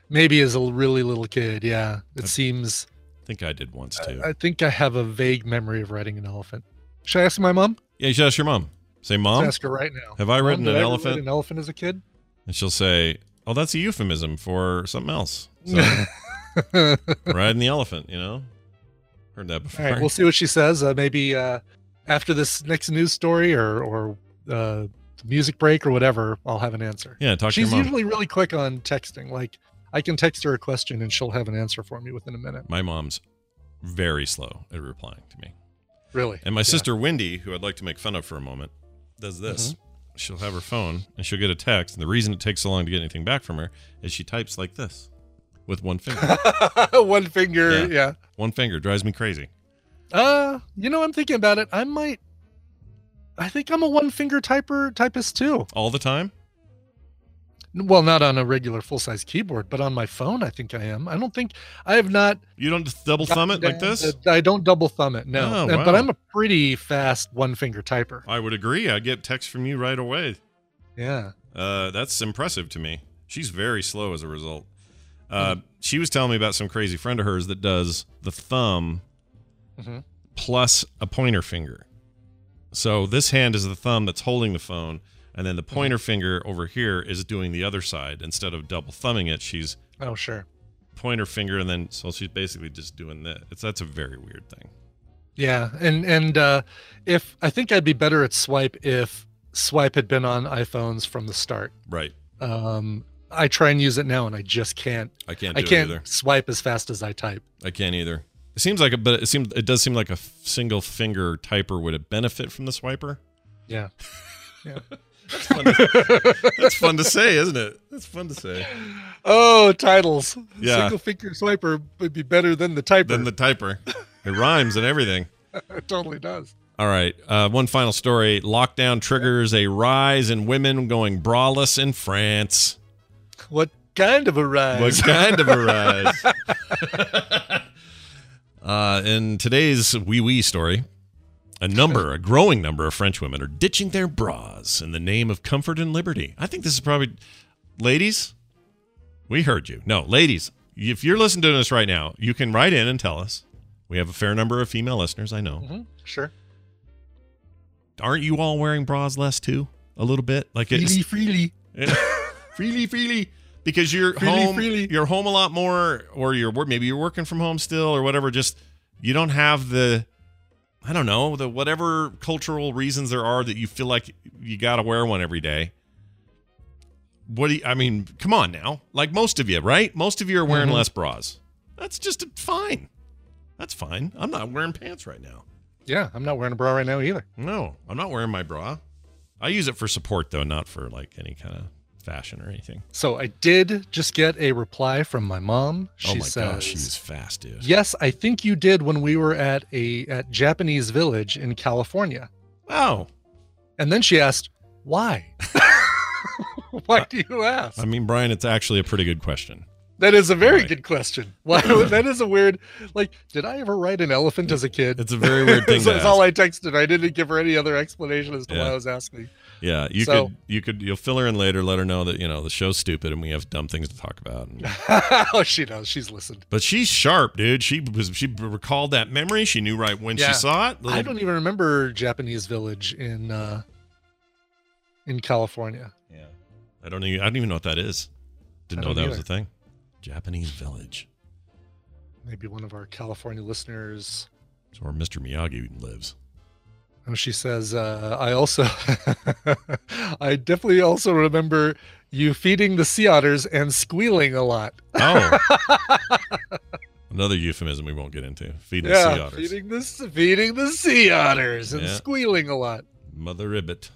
Maybe as a really little kid. Yeah, it Uh, seems. I think I did once too. I think I have a vague memory of riding an elephant. Should I ask my mom? yeah, you should ask your mom. Say, Let's mom, ask her right now. have I Mom, ridden an I elephant? an elephant as a kid? and she'll say, "Oh, that's a euphemism for something else." So, riding the elephant, you know. Heard that before. right, we'll see what she says. Uh, maybe uh, after this next news story or or uh, music break or whatever, I'll have an answer. yeah, talk She's to your mom. usually really quick on texting. Like I can text her a question and she'll have an answer for me within a minute. My mom's very slow at replying to me. Really. And my Yeah. sister Wendy, who I'd like to make fun of for a moment, does this. Mm-hmm. She'll have her phone and she'll get a text. And the reason it takes so long to get anything back from her is she types like this with one finger. One finger. Yeah. Yeah. one finger drives me crazy. Uh, you know, I'm thinking about it. I might. I think I'm a one finger typer typist too. All the time? Well, not on a regular full size keyboard, but on my phone, I think I am. I don't think I have not You don't double thumb it like this? I don't double thumb it. No, Oh, Uh, wow. but I'm a pretty fast one finger typer. I would agree. I get text from you right away. Yeah. Uh, that's impressive to me. She's very slow as a result. Uh, Mm-hmm. She was telling me about some crazy friend of hers that does the thumb Mhm. plus a pointer finger. So this hand is the thumb that's holding the phone, and then the Mm-hmm. pointer finger over here is doing the other side. Instead of double thumbing it, she's Oh, sure. pointer finger, and then so she's basically just doing that. It's that's a very weird thing. Yeah, and and uh, if I think I'd be better at swipe if swipe had been on iPhones from the start. Right. Um, I try and use it now, and I just can't. I can't. Do I can't It either. swipe as fast as I type. I can't either. It seems like, a, but it seems it does seem like a single finger typer would it benefit from the swiper. Yeah. Yeah. That's fun, to, that's fun to say, isn't it? That's fun to say. Oh, titles. Yeah. Single finger swiper would be better than the typer. Then the typer. It rhymes and everything. it totally does. All right. Uh, one final story. Lockdown triggers a rise in women going braless in France. What kind of a rise? What kind of a rise? uh, in today's wee wee story, a number, a growing number of French women are ditching their bras in the name of comfort and liberty. I think this is probably, ladies, we heard you. No, ladies, if you're listening to this right now, you can write in and tell us. We have a fair number of female listeners, I know. Mhm, Sure. Aren't you all wearing bras less too? A little bit? Like it's, Freely, freely. Yeah. freely, freely, because you're Freely, home. freely. You're home a lot more, or you're maybe you're working from home still, or whatever. Just you don't have the, I don't know, the whatever cultural reasons there are that you feel like you got to wear one every day. What do you, I mean? Come on now, like most of you, right? Most of you are wearing Mhm. less bras. That's just fine. That's fine. I'm not wearing pants right now. Yeah, I'm not wearing a bra right now either. No, I'm not wearing my bra. I use it for support though, not for like any kind of fashion or anything. So I did just get a reply from my mom. She oh my says, gosh, she's fast, dude. "Yes, I think you did when we were at a at Japanese village in California." Oh, And then she asked, "Why? Why uh, do you ask?" I mean, Brian, it's actually a pretty good question. That is a very Right. good question. Why? that is a weird. Like, did I ever ride an elephant as a kid? It's a very weird thing That's to all I texted. I didn't give her any other explanation as to Yeah. why I was asking. Yeah, you So- could, you could, you'll fill her in later. Let her know that you know the show's stupid and we have dumb things to talk about. And- oh, she knows. She's listened. but she's sharp, dude. She was, she recalled that memory. She knew right when Yeah. she saw it. I don't even remember Japanese village in uh in California. Yeah, I don't even, I don't even know what that is. Didn't know that was a thing. Japanese village. Maybe one of our California listeners. It's where Mr. Miyagi lives. Oh, she says, uh, I also, I definitely also remember you feeding the sea otters and squealing a lot. Oh. Another euphemism we won't get into. Feeding the sea otters. feeding the feeding the sea otters and Yeah. squealing a lot. Mother ribbit.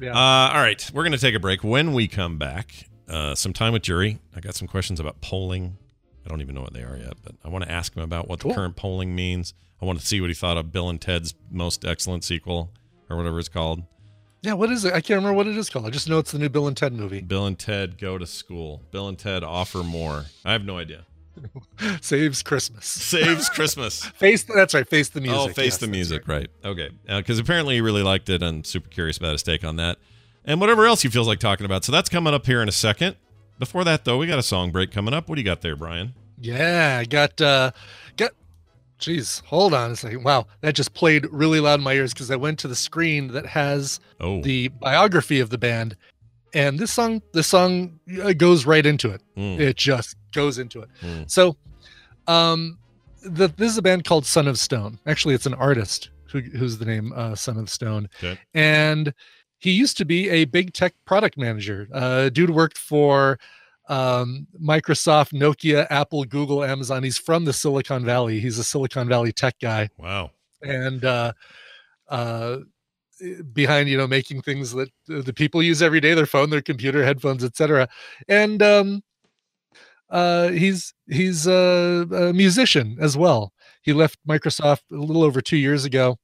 Yeah. Uh, all right, we're going to take a break. When we come back, uh, some time with Jury. I got some questions about polling. I don't even know what they are yet, but I want to ask him about what Cool. the current polling means. I want to see what he thought of Bill and Ted's most excellent sequel, or whatever it's called. yeah. What is it? I can't remember what it is called. I just know it's the new Bill and Ted movie. Bill and Ted go to school. Bill and Ted offer more. I have no idea. Saves Christmas. Saves Christmas. Face. That's right. Face the music. Oh, face Yes, the music, right. right. Okay. Because apparently he really liked it. I'm super curious about his take on that. And whatever else he feels like talking about. So that's coming up here in a second. Before that, though, we got a song break coming up. What do you got there, Brian? Yeah, I got uh got jeez, hold on a second. Wow, that just played really loud in my ears because I went to the screen that has Oh, the biography of the band. And this song, this song uh, goes right into it. mm, It just goes into it. Mm. So, um, the, this is a band called Son of Stone. Actually, it's an artist who, who's the name uh, Son of Stone, Okay. and he used to be a big tech product manager. Uh, dude worked for um, Microsoft, Nokia, Apple, Google, Amazon. He's from the Silicon Valley. He's a Silicon Valley tech guy, wow. and uh, uh, behind you know making things that the people use every day their phone their computer headphones etc and um uh he's he's a, a musician as well he left microsoft a little over two years ago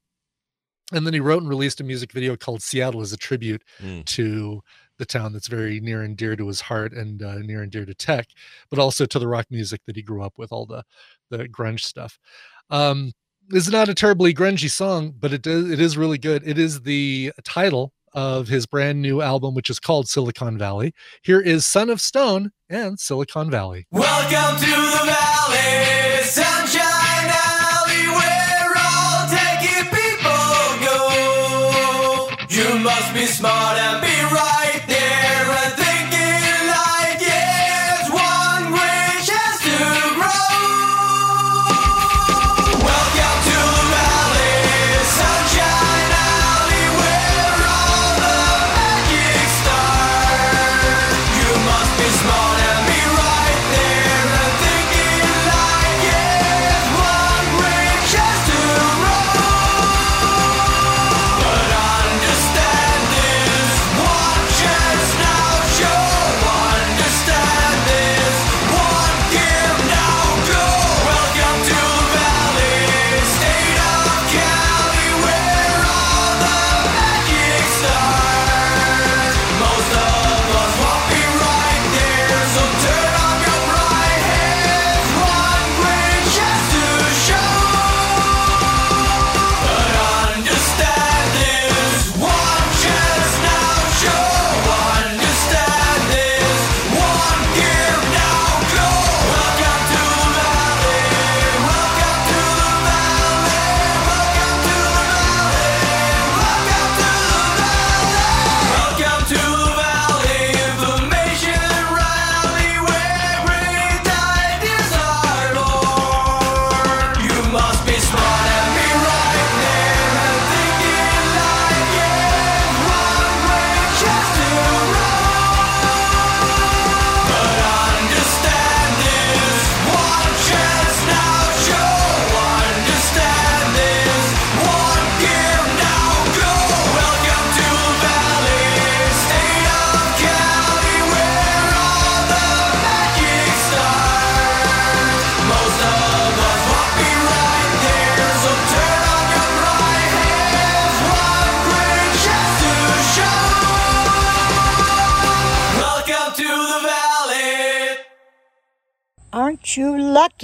and then he wrote and released a music video called seattle as a tribute Mm. to the town that's very near and dear to his heart and uh, near and dear to tech but also to the rock music that he grew up with all the the grunge stuff um is not a terribly grungy song, but it does it is really good. It is the title of his brand new album, which is called Silicon Valley. Here is Son of Stone and Silicon Valley. Welcome to the valley, sunshine where all people go. You must be smart and be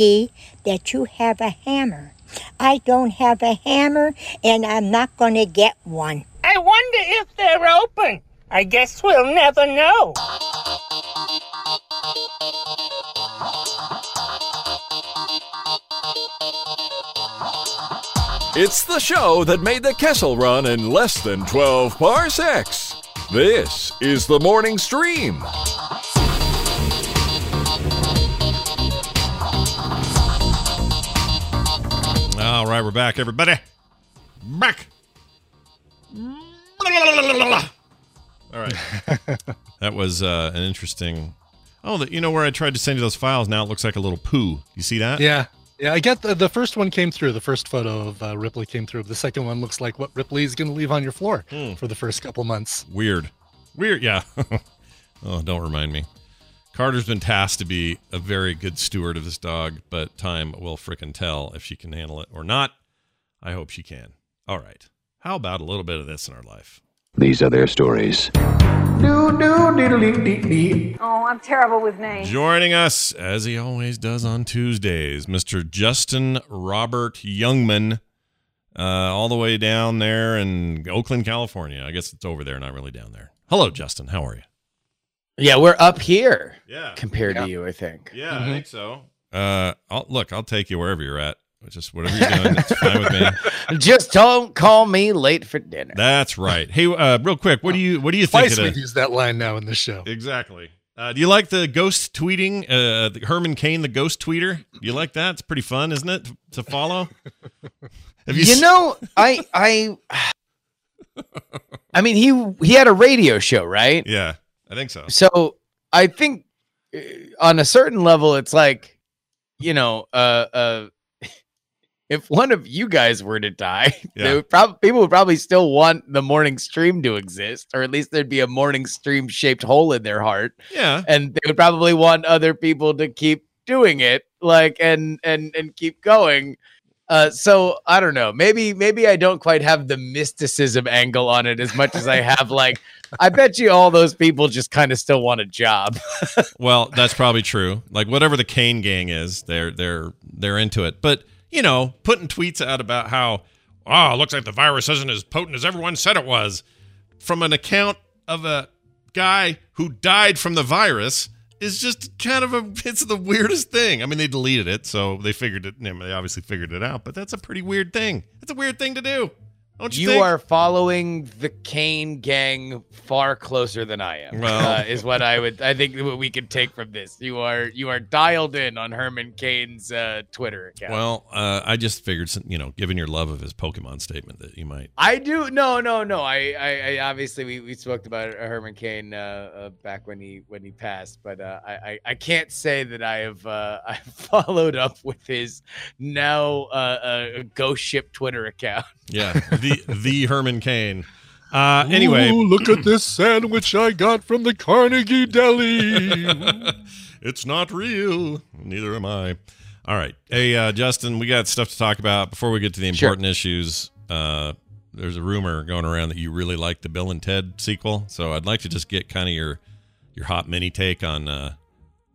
lucky that you have a hammer? I don't have a hammer and I'm not going to get one. I wonder if they're open. I guess we'll never know. It's the show that made the Kessel run in less than 12 parsecs. This is the morning stream. All right, we're back, everybody. Back. All right. that was uh, an interesting. Oh, the, you know where I tried to send you those files? Now it looks like a little poo. You see that? Yeah. Yeah, I get the, the first one came through. The first photo of uh, Ripley came through. The second one looks like what Ripley's going to leave on your floor Hmm. for the first couple months. Weird. Weird. Yeah. oh, don't remind me. Carter's been tasked to be a very good steward of this dog, but time will frickin' tell if she can handle it or not. I hope she can. All right. How about a little bit of this in our life? These are their stories. Oh, I'm terrible with names. Joining us, as he always does on Tuesdays, Mr. Justin Robert Youngman, uh, all the way down there in Oakland, California. I guess it's over there, not really down there. Hello, Justin. How are you? Yeah, we're up here. Yeah. Compared Yeah. to you, I think. Yeah, I think so. Uh, I'll, look, I'll take you wherever you're at. Just whatever you're doing, it's fine with me. Just don't call me late for dinner. That's right. Hey, uh, real quick, what do you what do you think Twice we've the, used that line now in the show. exactly? Uh, do you like the ghost tweeting? Uh, the Herman Cain, the ghost tweeter. You like that? It's pretty fun, isn't it, to follow? Have You, s- know, I I I mean he he had a radio show, right? Yeah, I think so. So I think uh, on a certain level, it's like, you know, uh, uh, if one of you guys were to die, Yeah. would prob- people would probably still want the morning stream to exist, or at least there'd be a morning stream shaped hole in their heart, Yeah, and they would probably want other people to keep doing it, like and and and keep going. Uh, so I don't know. Maybe maybe I don't quite have the mysticism angle on it as much as I have like. I bet you all those people just kind of still want a job. Well, that's probably true. Like whatever the Cain gang is, they're they're they're into it. But you know, putting tweets out about how oh, looks like the virus isn't as potent as everyone said it was, from an account of a guy who died from the virus is just kind of a it's the weirdest thing. I mean, they deleted it, so they figured it. They obviously figured it out, but that's a pretty weird thing. It's a weird thing to do. Don't you, You think? are following the Cain gang far closer than I am. Well- uh, is what I would. I think what we could take from this. You are you are dialed in on Herman Cain's uh, Twitter account. Well, uh, I just figured, you know, given your love of his Pokemon statement, that you might. I do. No, no, no. I, I, I obviously we, we spoke about Herman Cain uh, uh, back when he when he passed, but uh, I, I I can't say that I have uh, I followed up with his now uh, uh, ghost ship Twitter account. Yeah, the the Herman Cain. Uh, anyway, Ooh, look at this sandwich I got from the Carnegie Deli. it's not real. Neither am I. All right, hey uh, Justin, we got stuff to talk about before we get to the Sure. important issues. Uh, there's a rumor going around that you really like the Bill and Ted sequel, so I'd like to just get kind of your your hot mini take on uh,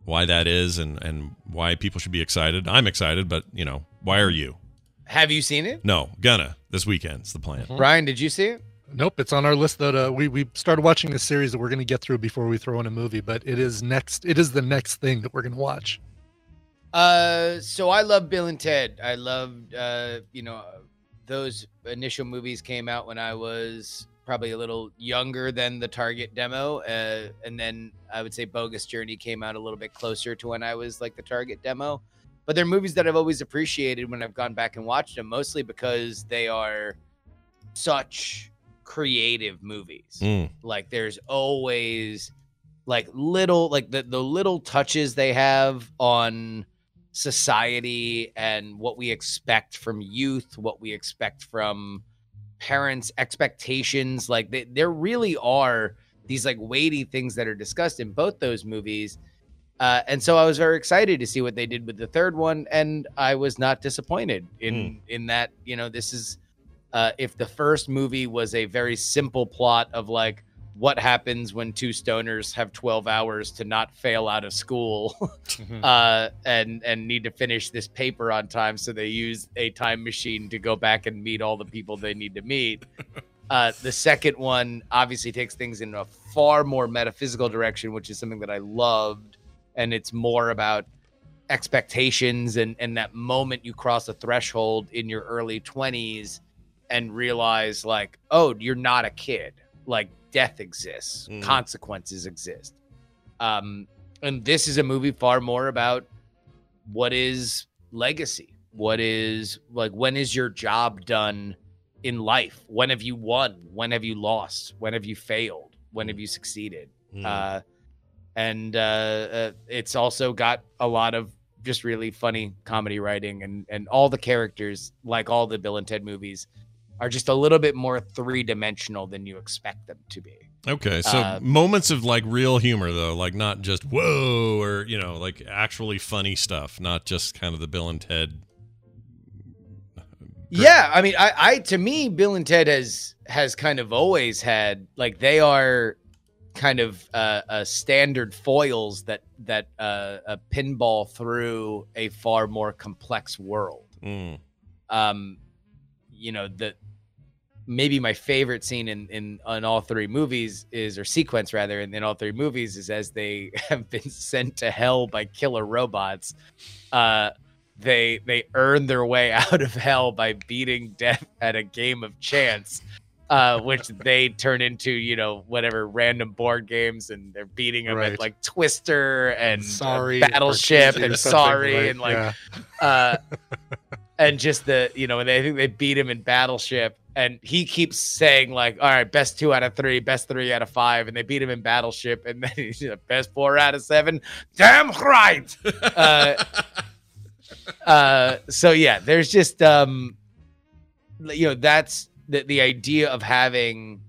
why that is and and why people should be excited. I'm excited, but you know, why are you? Have you seen it, No, gonna this weekend's the plan. Brian? Did you see it? Nope, it's on our list though. uh, we we started watching a series that we're going to get through before we throw in a movie. But it is next. It is the next thing that we're going to watch. Uh, so I love Bill and Ted. I loved, uh, you know, those initial movies came out when I was probably a little younger than the target demo, uh, and then I would say Bogus Journey came out a little bit closer to when I was like the target demo. But they're movies that I've always appreciated when I've gone back and watched them, mostly because they are such creative movies Mm. like there's always like little like the, the little touches they have on society and what we expect from youth what we expect from parents expectations like they, there really are these like weighty things that are discussed in both those movies uh, and so i was very excited to see what they did with the third one and i was not disappointed in in that you know this is uh, if the first movie was a very simple plot of like what happens when two stoners have 12 hours to not fail out of school uh, and and need to finish this paper on time so they use a time machine to go back and meet all the people they need to meet. Uh, the second one obviously takes things in a far more metaphysical direction which is something that i loved and it's more about expectations and and that moment you cross a threshold in your early 20s and realize like oh you're not a kid like death exists Mm. consequences exist um and this is a movie far more about what is legacy what is like when is your job done in life? When have you won? When have you lost? When have you failed? When have you succeeded? Hmm. Uh, and uh, uh, it's also got a lot of just really funny comedy writing, and and all the characters, like all the Bill and Ted movies, are just a little bit more three dimensional than you expect them to be. Okay, so Uh, moments of like real humor though, like not just whoa or you know like actually funny stuff, not just kind of the Bill and Ted. Yeah, I mean, I, I to me, Bill and Ted has has kind of always had like they are kind of uh, uh standard foils that that uh, uh pinball through a far more complex world. Mm. Um, you know the maybe my favorite scene in in on all three movies is or sequence rather in, in all three movies is as they have been sent to hell by killer robots. Uh, they they earn their way out of hell by beating death at a game of chance uh which they turn into you know whatever random board games and they're beating them Right. at like twister and uh, Sorry, battleship and sorry and like yeah. uh and just the you know and they I think they beat him in battleship and he keeps saying like all right best two out of three best three out of five and they beat him in battleship and then he's know, best four out of seven damn right uh uh so yeah there's just um you know that's the the idea of having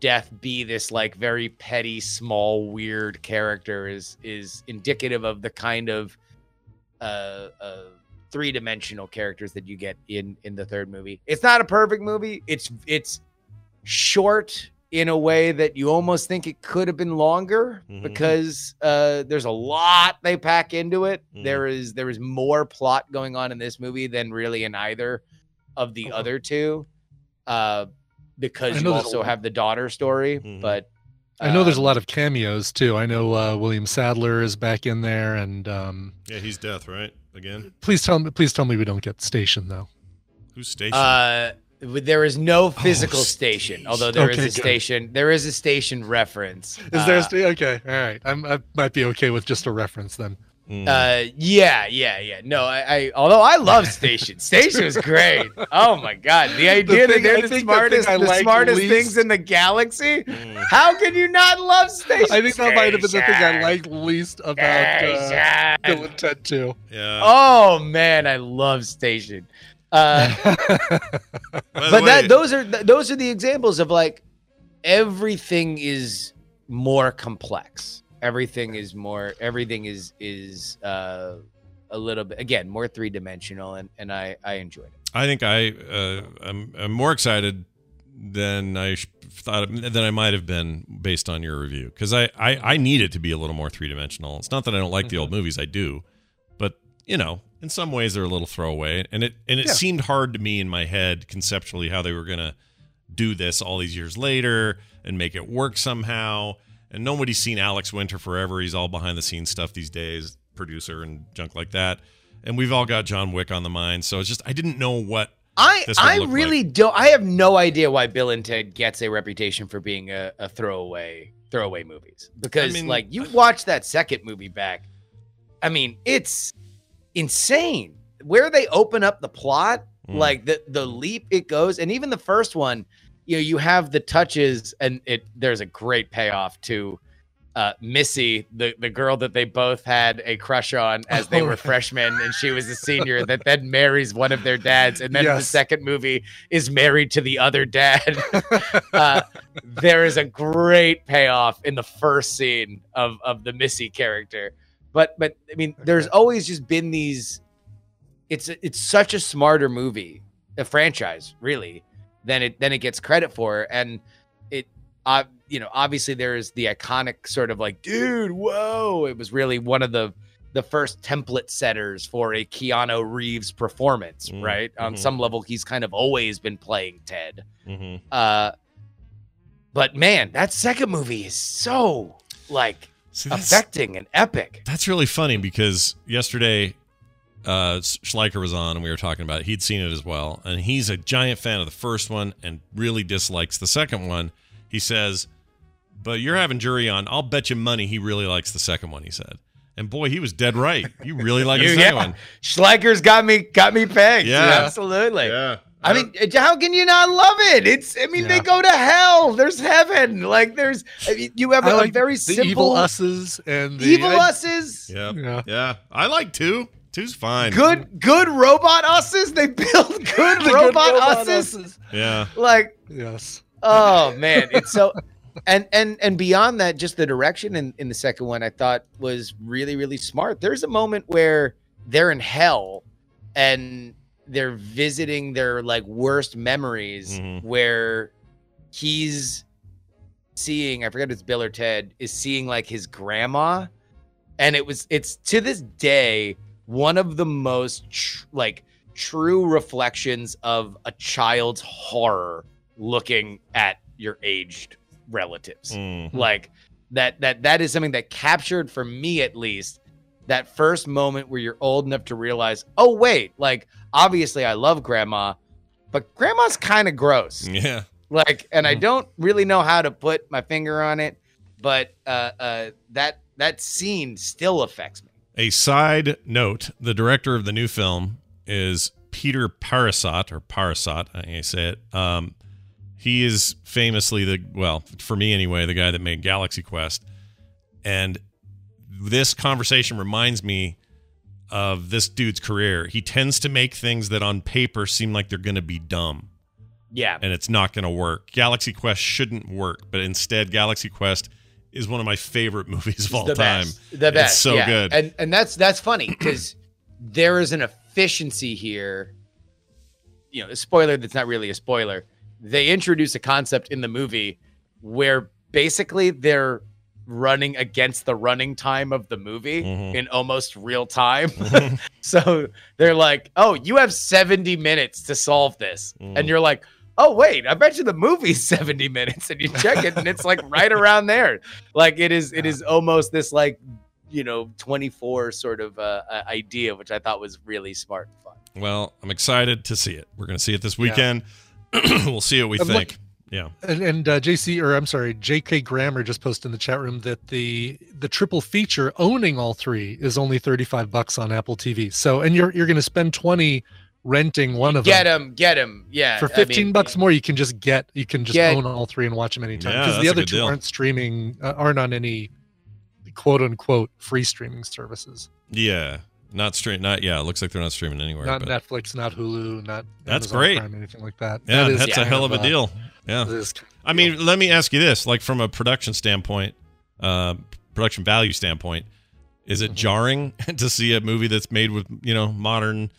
death be this like very petty small weird character is is indicative of the kind of uh uh three-dimensional characters that you get in in the third movie. It's not a perfect movie. It's it's short in a way that you almost think it could have been longer Mhm. because uh there's a lot they pack into it. Mhm. there is there is more plot going on in this movie than really in either of the other two uh because you know there's a also have the daughter story Mhm. but I know there's a um, lot of cameos too. I know uh, William Sadler is back in there, and um, Yeah, he's death, right? Again, please tell me, please tell me we don't get Station though. who's station? Uh, there is no physical Oh, station, although there is Okay, a good. station. There is a station reference. Is there a Uh, sta- okay? All right, I'm, I might be okay with just a reference then. Mm. Uh, yeah, yeah, yeah. No, I, I although I love Station. Station was great. Oh my god, the idea thing- that they're the the smartest, thing the like smartest least- things in the galaxy. Mm. How can you not love Station? I think that might have been the thing I Station. liked least about uh, Station. Bill and Ted too. yeah. Oh man, I love Station. Uh, but way, that those are th- those are the examples of like everything is more complex everything is more everything is is uh a little bit again more three-dimensional and and i i enjoyed it I think I uh, I'm, I'm more excited than I thought than I might have been based on your review because I, I I need it to be a little more three dimensional. It's not that I don't like the old movies, I do, but you know, in some ways they're a little throwaway, and it and it Yeah. seemed hard to me in my head conceptually how they were gonna do this all these years later and make it work somehow. And nobody's seen Alex Winter forever. He's all behind the scenes stuff these days, producer and junk like that. And we've all got John Wick on the mind, so it's just I didn't know what i i really don't i have no idea why bill and ted gets a reputation for being a, a throwaway throwaway movies because I mean- like you watch that second movie back i mean it's insane where they open up the plot Mm. like the the leap it goes and even the first one you know you have the touches and it there's a great payoff to uh missy the the girl that they both had a crush on as they Oh, were freshmen and she was a senior that then marries one of their dads. And then in the second movie is married to the other dad. Uh, there is a great payoff in the first scene of of the missy character. But but i mean there's always just been these it's it's such a smarter movie, a franchise, really, than it than it gets credit for. And it, uh, you know, obviously there is the iconic sort of like, dude, whoa! It was really one of the the first template setters for a Keanu Reeves performance, Mm, right? On mhm. some level, he's kind of always been playing Ted. Mhm. Uh, but man, that second movie is so like affecting and epic. That's really funny because yesterday, uh, Schleicher was on and we were talking about it. He'd seen it as well, and he's a giant fan of the first one and really dislikes the second one. He says, "But you're having jury on. I'll bet you money he really likes the second one." He said, And boy, he was dead right. You really like You- his yeah. second one. Schleicher's got me got me pegged. Yeah. absolutely. Yeah. I mean, how can you not love it? It's, I mean, they go to hell. There's heaven. Like, there's, I mean, you have I a like very the simple evil us's and the evil I- us's, Yeah. Yeah. Yeah. I like two. Two's fine. good, good robot us's. They build good The good robot, robot us's. us's. Yeah. Like, Yes. oh man, it's so. And and and beyond that, just the direction in, in the second one, I thought was really really smart. There's a moment where they're in hell, and they're visiting their like worst memories, Mhm. where he's seeing I forget if it's Bill or Ted is seeing like his grandma, and it was it's to this day one of the most tr- like true reflections of a child's horror looking at your aged relatives Mm. like that that that is something that captured for me at least that first moment where you're old enough to realize oh wait like obviously i love grandma but grandma's kind of gross Yeah. like and i don't really know how to put my finger on it but uh uh that that scene still affects me A side note: the director of the new film is Peter Parisot, or Parisot, I think I say it. Um, he is famously the well, for me anyway, the guy that made Galaxy Quest, and this conversation reminds me of this dude's career. He tends to make things that on paper seem like they're going to be dumb yeah and it's not going to work. Galaxy Quest shouldn't work, but instead, Galaxy Quest is one of my favorite movies of all the time. Best. The best. It's so yeah. good. And and that's that's funny because there is an efficiency here. You know, a spoiler that's not really a spoiler. They introduce a concept in the movie where basically they're running against the running time of the movie Mhm. in almost real time. so they're like, "Oh, you have 70 minutes to solve this." Mm. And you're like, "Oh, wait, I bet you the movie's 70 minutes." And you check it and it's like right around there. Like it is it is almost this like, you know, 24 sort of uh, idea which I thought was really smart and fun. Well, I'm excited to see it. We're going to see it this weekend. we'll see what we And look- think. yeah. And, and uh, JC, or I'm sorry, JK Grammer just posted in the chat room that the the triple feature owning all three is only 35 bucks on Apple TV. So, and you're you're going to spend 20 renting one of them. Get them. him, get him. Yeah. For I 15 mean, bucks more, you can just get you can just Get- own all three and watch them anytime. Yeah, Because that's the other two deal. aren't streaming, uh, aren't on any quote unquote free streaming services. Yeah. Not stream. Not yeah. It looks like they're not streaming anywhere. Not but Netflix, not Hulu, not That's Amazon great. Prime, anything like that. yeah, That is that's a hell of a uh, deal. Yeah. that is kind I mean, let me ask you this: like from a production standpoint, uh, production value standpoint, is Mm-hmm. it jarring to see a movie that's made with you know modern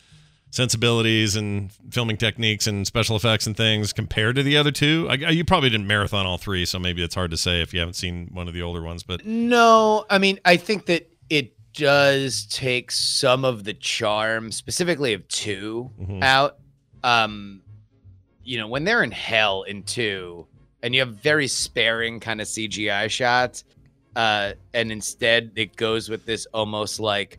sensibilities and filming techniques and special effects and things compared to the other two? I, you probably didn't marathon all three, so maybe it's hard to say if you haven't seen one of the older ones. But No, I mean, I think that it does take some of the charm, specifically of 2 Mhm. out. Um, you know, when they're in hell in two, and you have very sparing kind of CGI shots, uh, and instead it goes with this almost like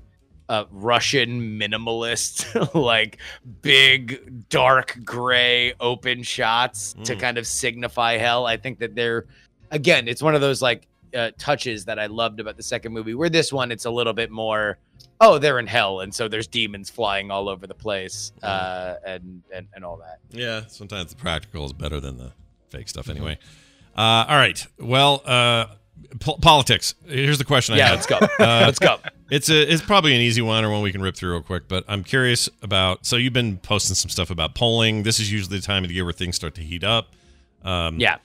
uh, Russian minimalist, like big dark gray open shots to Mm. kind of signify hell. I think that they're again, it's one of those like uh, touches that I loved about the second movie. Where this one, it's a little bit more. Oh, they're in hell, and so there's demons flying all over the place, uh, and and and all that. yeah, sometimes the practical is better than the fake stuff. Anyway, uh, all right. Well, uh, po- politics. Here's the question. I Yeah, let's go. Uh, Let's go. It's a it's probably an easy one or one we can rip through real quick, but I'm curious about so you've been posting some stuff about polling. This is usually the time of the year where things start to heat up. Um, Yeah.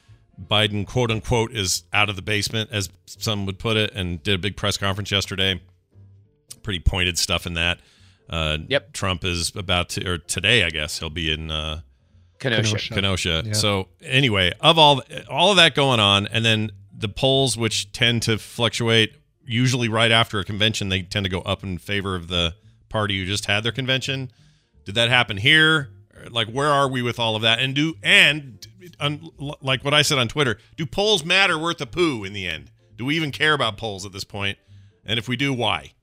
Biden quote unquote is out of the basement, as some would put it, and did a big press conference yesterday. Pretty pointed stuff in that. Uh, Yep. Trump is about to or today, I guess he'll be in uh, Kenosha. Kenosha. Kenosha. Yeah. So anyway, of all all of that going on, and then the polls, which tend to fluctuate, usually right after a convention, they tend to go up in favor of the party who just had their convention. Did that happen here? Like, where are we with all of that? And do and un, like what I said on Twitter, do polls matter worth a poo in the end? Do we even care about polls at this point? And if we do, why?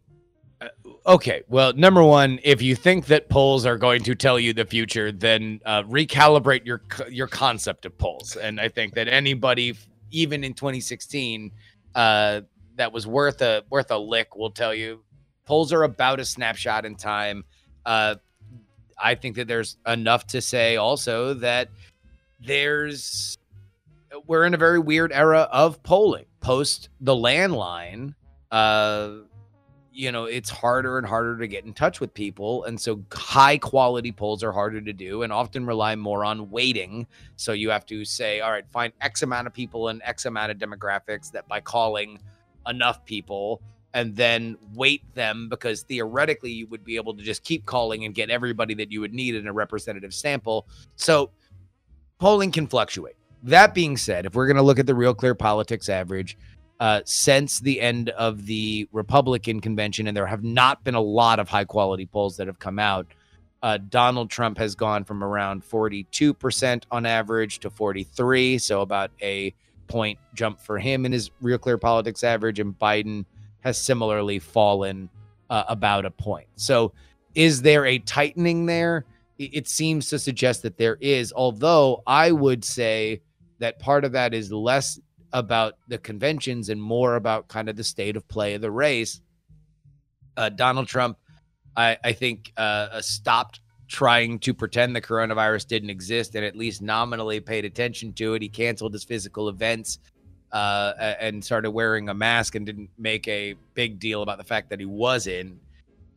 Okay, well, number one, if you think that polls are going to tell you the future, then uh, recalibrate your your concept of polls. And I think that anybody, even in 2016, uh, that was worth a worth a lick We'll tell you polls are about a snapshot in time. Uh, I think that there's enough to say also that there's we're in a very weird era of polling post the landline. Uh, you know, it's harder and harder to get in touch with people. And so high quality polls are harder to do and often rely more on weighting. So you have to say, all right, find X amount of people and X amount of demographics that by calling enough people and then weight them because theoretically you would be able to just keep calling and get everybody that you would need in a representative sample. So polling can fluctuate. That being said, if we're going to look at the Real Clear Politics average, uh, since the end of the Republican convention, and there have not been a lot of high quality polls that have come out. Uh, Donald Trump has gone from around 42% on average to 43, so about a point jump for him in his Real Clear Politics average, and Biden has similarly fallen uh, about a point. So, is there a tightening there? It, seems to suggest that there is, although I would say that part of that is less about the conventions and more about kind of the state of play of the race. Uh, Donald Trump, I, I think, uh, stopped trying to pretend the coronavirus didn't exist and at least nominally paid attention to it. He canceled his physical events uh, and started wearing a mask and didn't make a big deal about the fact that he was in.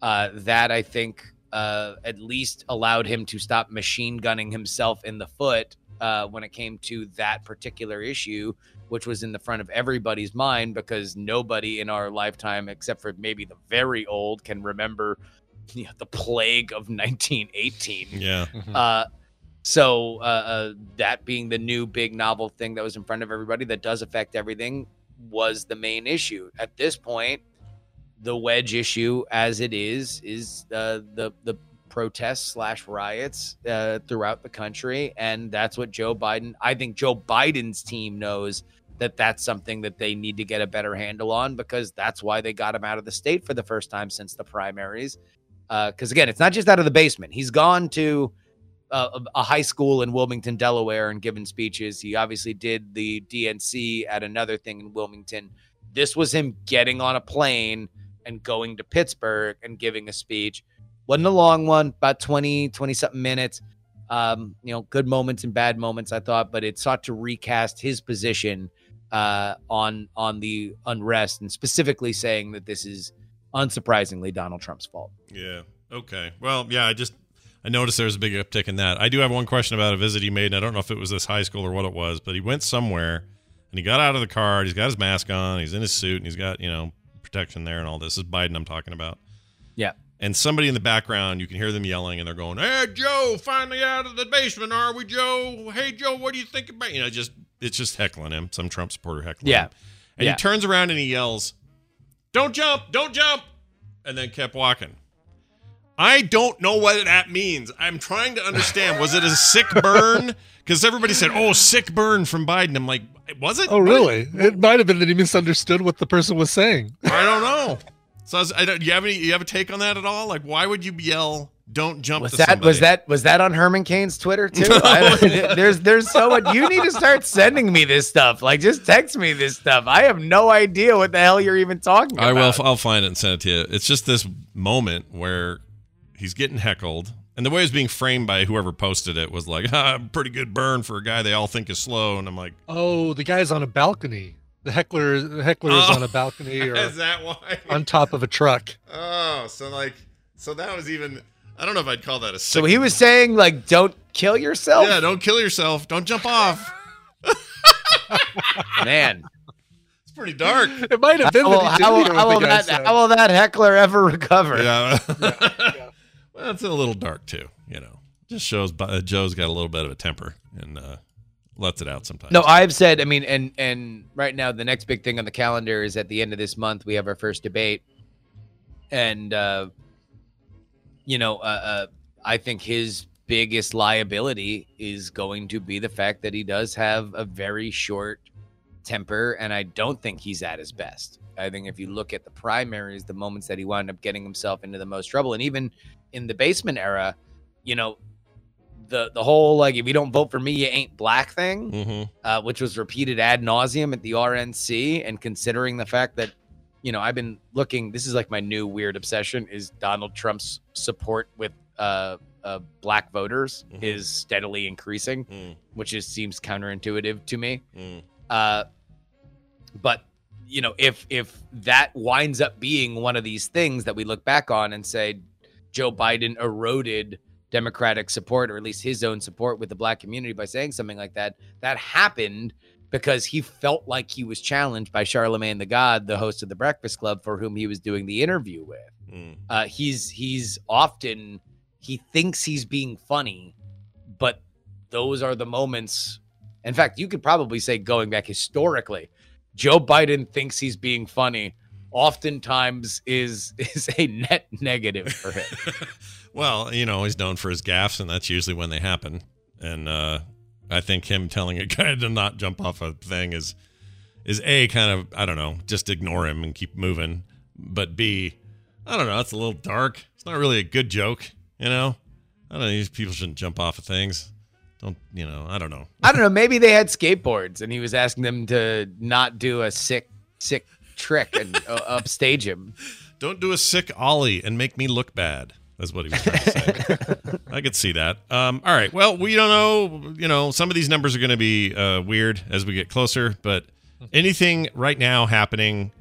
Uh, that I think uh, at least allowed him to stop machine gunning himself in the foot uh, when it came to that particular issue, which was in the front of everybody's mind because nobody in our lifetime, except for maybe the very old, can remember you know, the plague of 1918. Yeah. Uh, so uh, uh, that being the new big novel thing that was in front of everybody that does affect everything was the main issue. At this point, the wedge issue, as it is, is uh, the the protests slash riots uh, throughout the country, and that's what Joe Biden. I think Joe Biden's team knows that that's something that they need to get a better handle on because that's why they got him out of the state for the first time since the primaries. Because again, it's not just out of the basement. He's gone to uh, a a high school in Wilmington, Delaware, and given speeches. He obviously did the DNC at another thing in Wilmington. This was him getting on a plane and going to Pittsburgh and giving a speech. Wasn't a long one, about 20, 20 something minutes. Um, you know, good moments and bad moments, I thought, but it sought to recast his position uh, on on the unrest and specifically saying that this is unsurprisingly Donald Trump's fault. Yeah. Okay. Well, yeah, I just I noticed there's a big uptick in that. I do have one question about a visit he made, and I don't know if it was this high school or what it was, but he went somewhere and he got out of the car. He's got his mask on. He's in his suit, and he's got you know protection there and all this. This is Biden I'm talking about. Yeah. And somebody in the background, you can hear them yelling, and they're going, "Hey, Joe, finally out of the basement, are we, Joe? Hey, Joe, what do you think about?" You know, just it's just heckling him. Some Trump supporter heckling Yeah. him. And Yeah. he turns around and he yells, "Don't jump! Don't jump!" And then kept walking. I don't know what that means. I'm trying to understand. Was it a sick burn? Because everybody said, "Oh, sick burn from Biden." I'm like, was it? Oh, really? It might have been that he misunderstood what the person was saying. I don't know. So I, was, I don't. Do you have any? You have a take on that at all? Like, why would you yell, "Don't jump"? Was to that somebody? was that was that on Herman Cain's Twitter too? I there's there's so much. You need to start sending me this stuff. Like just text me this stuff. I have no idea what the hell you're even talking about. I will. I'll find it and send it to you. It's just this moment where he's getting heckled, and the way it was being framed by whoever posted it was like, ah, "Pretty good burn for a guy they all think is slow," and I'm like, Oh, the guy's on a balcony. The heckler, the heckler is Oh. on a balcony or "Is that why?" on top of a truck. Oh, so like, so that was even. I don't know if I'd call that a. So he was saying like, don't kill yourself. Yeah, don't kill yourself. Don't jump off. Man, It's pretty dark. It might have been how will, that how will- how will the that said. how will that heckler ever recover? Yeah. well, it's a little dark too. You know, just shows uh, Joe's got a little bit of a temper and uh, lets it out sometimes. No, I've said. I mean, and and right now the next big thing on the calendar is at the end of this month we have our first debate, and uh, you know, uh, uh, I think his biggest liability is going to be the fact that he does have a very short temper, and I don't think he's at his best. I think if you look at the primaries, the moments that he wound up getting himself into the most trouble, and even in the basement era, you know, the the whole like if you don't vote for me, you ain't black thing Mm-hmm. uh, which was repeated ad nauseum at the RNC. And considering the fact that you know, I've been looking. This is like my new weird obsession: is Donald Trump's support with uh, uh black voters Mhm. is steadily increasing, Mm, which is seems counterintuitive to me. mm. Uh, but you know, if if that winds up being one of these things that we look back on and say Joe Biden eroded Democratic support, or at least his own support with the black community by saying something like that, that happened because he felt like he was challenged by Charlemagne the God, the host of the Breakfast Club, for whom he was doing the interview with. Mm. Uh, he's he's often he thinks he's being funny, but those are the moments. In fact, you could probably say going back historically, Joe Biden thinks he's being funny. Oftentimes is is a net negative for him. well, you know, he's known for his gaffes, and that's usually when they happen. And uh, I think him telling a guy to not jump off a thing is is a kind of I don't know, just ignore him and keep moving. But b, I don't know, it's a little dark. It's not really a good joke, you know. I don't know. These people shouldn't jump off of things. Don't you know? I don't know. I don't know. Maybe they had skateboards, and he was asking them to not do a sick sick trick and uh, upstage him. Don't do a sick ollie and make me look bad. That's what he was trying to say. I could see that. Um, all right. Well, we don't know. You know, some of these numbers are going to be uh, weird as we get closer. But anything right now happening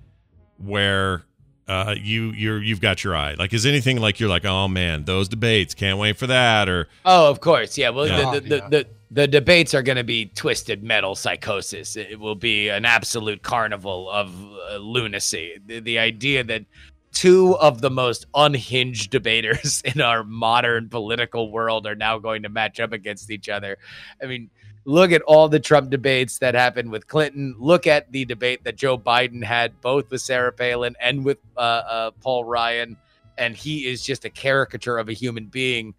where uh, you you're you've got your eye? Like, is anything like you're like, oh man, those debates, can't wait for that, or Oh, of course, yeah. Well, Yeah. The, the, the, the the debates are going to be twisted metal psychosis. It will be an absolute carnival of uh, lunacy. The, the idea that two of the most unhinged debaters in our modern political world are now going to match up against each other. I mean, look at all the Trump debates that happened with Clinton. Look at the debate that Joe Biden had both with Sarah Palin and with uh, uh, Paul Ryan, and he is just a caricature of a human being.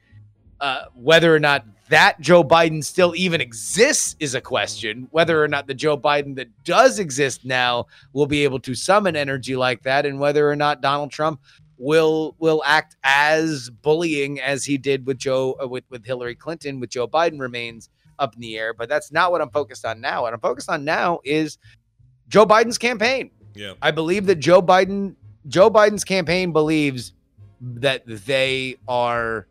Uh, whether or not that Joe Biden still even exists is a question. Whether or not the Joe Biden that does exist now will be able to summon energy like that, and whether or not Donald Trump will will act as bullying as he did with Joe uh, with with Hillary Clinton with Joe Biden remains up in the air. But that's not what I'm focused on now. What I'm focused on now is Joe Biden's campaign. yeah, I believe that Joe Biden Joe Biden's campaign believes that they are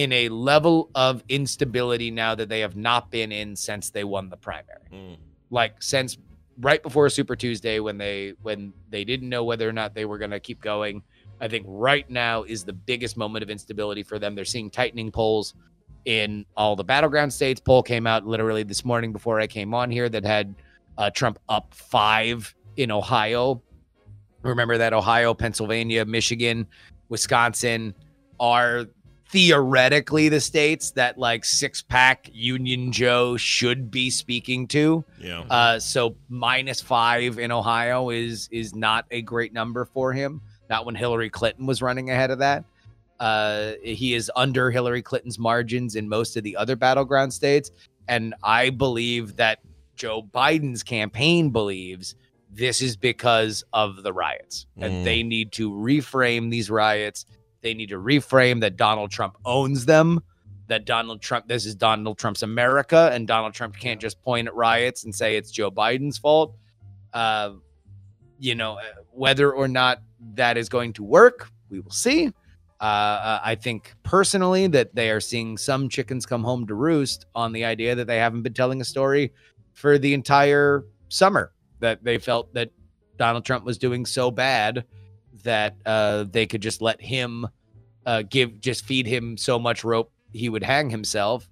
in a level of instability now that they have not been in since they won the primary. Mm. Like since right before Super Tuesday when they when they didn't know whether or not they were going to keep going. I think right now is the biggest moment of instability for them. They're seeing tightening polls in all the battleground states. Poll came out literally this morning before I came on here that had uh, Trump up five in Ohio. Remember that Ohio, Pennsylvania, Michigan, Wisconsin are theoretically the states that like six pack Union Joe should be speaking to. yeah. Uh, so minus five in Ohio is is not a great number for him. Not when Hillary Clinton was running ahead of that. Uh, he is under Hillary Clinton's margins in most of the other battleground states, and I believe that Joe Biden's campaign believes this is because of the riots, Mm. and they need to reframe these riots. They need to reframe that Donald Trump owns them that Donald Trump, this is Donald Trump's America, and Donald Trump can't just point at riots and say it's Joe Biden's fault. Uh, you know, uh, whether or not that is going to work, we will see. Uh, uh, I think personally that they are seeing some chickens come home to roost on the idea that they haven't been telling a story for the entire summer, that they felt that Donald Trump was doing so bad that uh, they could just let him uh, give, just feed him so much rope he would hang himself.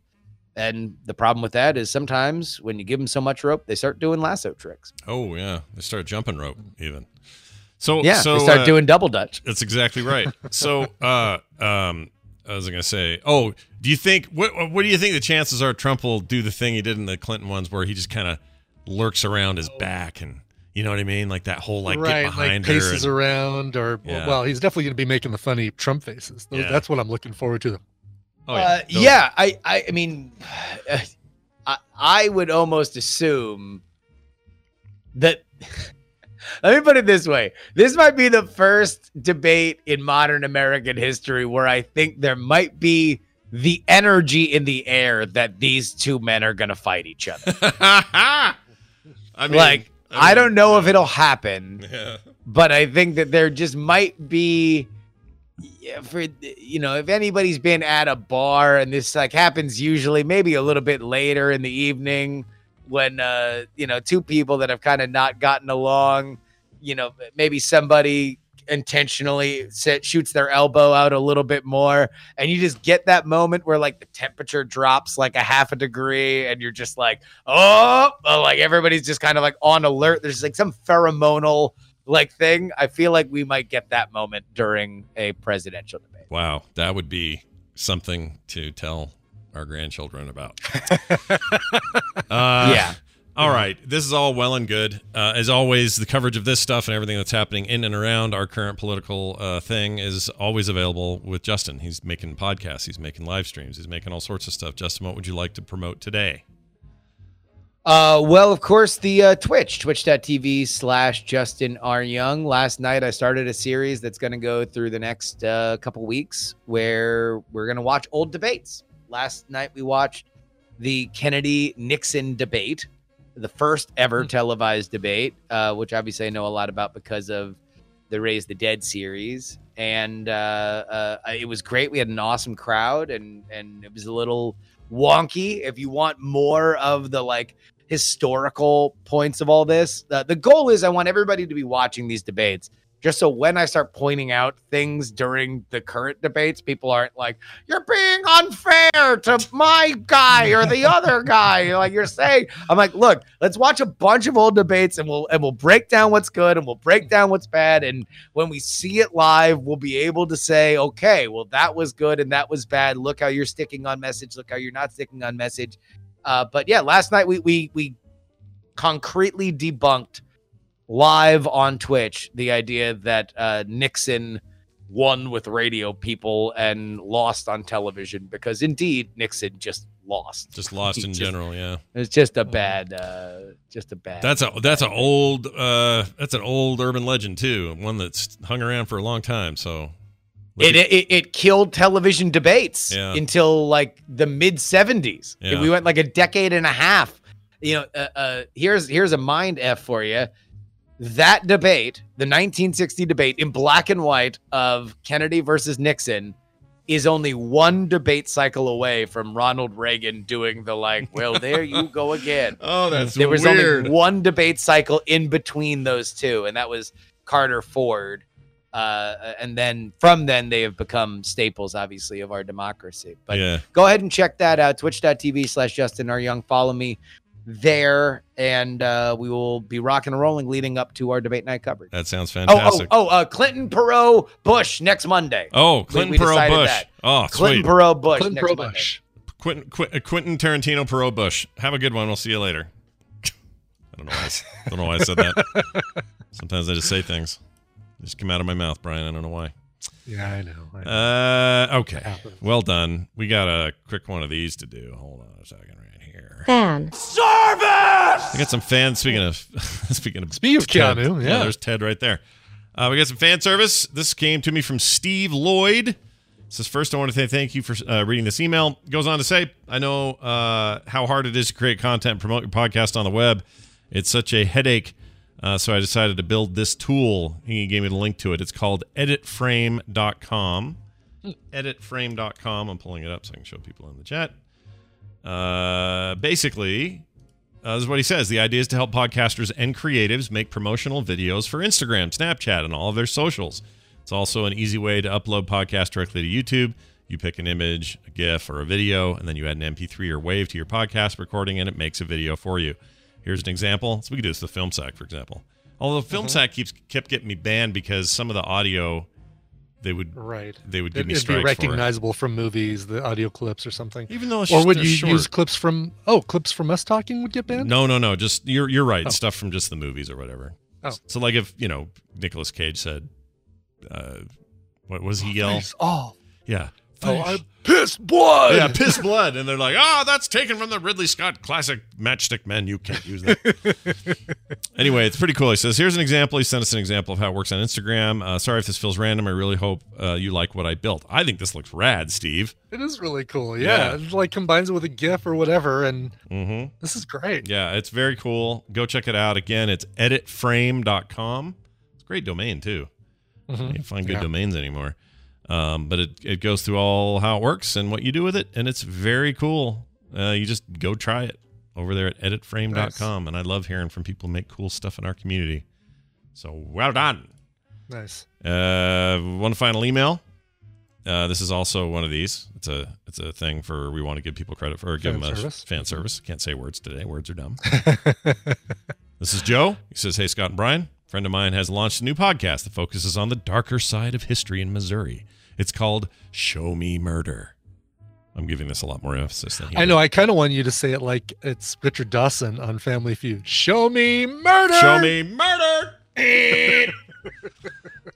And the problem with that is sometimes when you give them so much rope, they start doing lasso tricks. Oh yeah, they start jumping rope even. So Yeah, so they start uh, doing double dutch. That's exactly right. so, uh, um, I was gonna say, oh, do you think what what do you think the chances are Trump will do the thing he did in the Clinton ones, where he just kind of lurks around his back and you know what I mean, like that whole like right, get behind like her. paces and- around, or Yeah. well, he's definitely going to be making the funny Trump faces. Those- Yeah. That's what I'm looking forward to. oh uh, yeah, I, I, I mean, I, I would almost assume that. Let me put it this way: this might be the first debate in modern American history where I think there might be the energy in the air that these two men are going to fight each other. I mean, like, I, mean, don't know if it'll happen, Yeah. but I think that there just might be yeah, for you know if anybody's been at a bar and this like happens usually maybe a little bit later in the evening when uh you know two people that have kind of not gotten along you know maybe somebody intentionally set, shoots their elbow out a little bit more. And you just get that moment where like the temperature drops like a half a degree and you're just like oh, oh like everybody's just kind of like on alert. There's like some pheromonal like thing. I feel like we might get that moment during a presidential debate. Wow, that would be something to tell our grandchildren about. Uh, Yeah. All right. This is all well and good. Uh, as always, the coverage of this stuff and everything that's happening in and around our current political uh, thing is always available with Justin. He's making podcasts, he's making live streams, he's making all sorts of stuff. Justin, what would you like to promote today? Uh, well, of course, the uh, Twitch, twitch.tv slash Justin R. Young. Last night, I started a series that's going to go through the next uh, couple weeks where we're going to watch old debates. Last night, we watched the Kennedy Nixon debate, the first ever televised debate, uh, which obviously I know a lot about because of the Raise the Dead series. And uh, uh, it was great. We had an awesome crowd, and and it was a little wonky. If you want more of the like historical points of all this, the, the goal is I want everybody to be watching these debates. Just so when I start pointing out things during the current debates, people aren't like, you're being unfair to my guy or the other guy. Like you're saying, I'm like, look, let's watch a bunch of old debates and we'll and we'll break down what's good and we'll break down what's bad. And when we see it live, we'll be able to say, okay, well, that was good and that was bad. Look how you're sticking on message. Look how you're not sticking on message. Uh, but yeah, last night we we we concretely debunked live on Twitch the idea that uh, Nixon won with radio people and lost on television because indeed Nixon just lost. Just lost in just- general, yeah. It's just a bad, uh, just a bad. That's a that's an old uh that's an old urban legend too, one that's hung around for a long time. So It, it it killed television debates Yeah. until like the mid 70s. Yeah. We went like a decade and a half. You know, uh, uh, here's here's a mind f for you. That debate, the 1960 debate in black and white of Kennedy versus Nixon, is only one debate cycle away from Ronald Reagan doing the like, well, there you go again. Oh, that's there was weird. only one debate cycle in between those two, and that was Carter Ford. Uh, and then from then they have become staples, obviously, of our democracy. But Yeah. go ahead and check that out. Twitch.tv slash Justin R. Young. Follow me there, and uh, we will be rocking and rolling leading up to our debate night coverage. That sounds Oh, oh, fantastic. oh, uh, Clinton, Perot, Bush next Monday. Oh, Clinton we Perot Bush. that. Oh, Clinton sweet. Perot Bush. Clinton next Perot Monday. Bush. Quentin, Quentin, Quentin Tarantino Perot Bush. Have a good one. We'll see you later. I don't know why I, s- don't know why I said that. Sometimes I just say things. They just come out of my mouth, Brian. I don't know why. Yeah, I know. I know. Uh, okay. Well done. We got a quick one of these to do. Hold on a second right here. Fan. I got some fans. Speaking of speaking of Speaking of Ted. Keanu, yeah. there's Ted right there. Uh, we got some fan service. This came to me from Steve Lloyd. Says first, I want to say thank you for uh, reading this email. Goes on to say, I know uh, how hard it is to create content, and promote your podcast on the web. It's such a headache. Uh, so I decided to build this tool. He gave me the link to it. It's called editframe.com. Editframe.com. I'm pulling it up so I can show people in the chat. Uh, basically, uh, this is what he says. The idea is to help podcasters and creatives make promotional videos for Instagram, Snapchat, and all of their socials. It's also an easy way to upload podcasts directly to YouTube. You pick an image, a GIF, or a video, and then you add an MP3 or WAV to your podcast recording, and it makes a video for you. Here's an example. So we could do this with Film Sack, for example. Although Film Sack keeps kept getting me banned because some of the audio they would Right. they would give It, me it'd be strikes for it. recognizable from movies, the audio clips or something. Even though it's or would you short. use clips from? Oh, clips from us talking would get banned. No, no, no. Just you're you're right. Oh. Stuff from just the movies or whatever. Oh. So like if you know Nicolas Cage said, uh, what was he yell? Face off. Yeah. Oh, I pissed blood. Yeah, piss blood, and they're like, "Oh, that's taken from the Ridley Scott classic Matchstick Men. You can't use that." anyway, it's pretty cool. He says, "Here's an example." He sent us an example of how it works on Instagram. Uh, sorry if this feels random. I really hope uh, you like what I built. I think this looks rad, Steve. It is really cool. Yeah, Yeah. it like combines it with a GIF or whatever, and Mm-hmm. this is great. Yeah, it's very cool. Go check it out. Again, it's editframe.com. It's a Great domain too. Mhm. You can't find good Yeah. domains anymore. Um, but it, it goes through all how it works and what you do with it, and it's very cool. Uh, you just go try it over there at editframe.com. And I love hearing from people who make cool stuff in our community. So well done. Nice. Uh, one final email. Uh, this is also one of these. It's a it's a thing for we want to give people credit for or give Fan them service. fan service. Can't say words today. Words are dumb. this is Joe. He says, "Hey Scott and Brian, a friend of mine has launched a new podcast that focuses on the darker side of history in Missouri. It's called Show Me Murder." I'm giving this a lot more emphasis than he I did. know. I kind of want you to say it like it's Richard Dawson on Family Feud. Show me murder. Show me murder.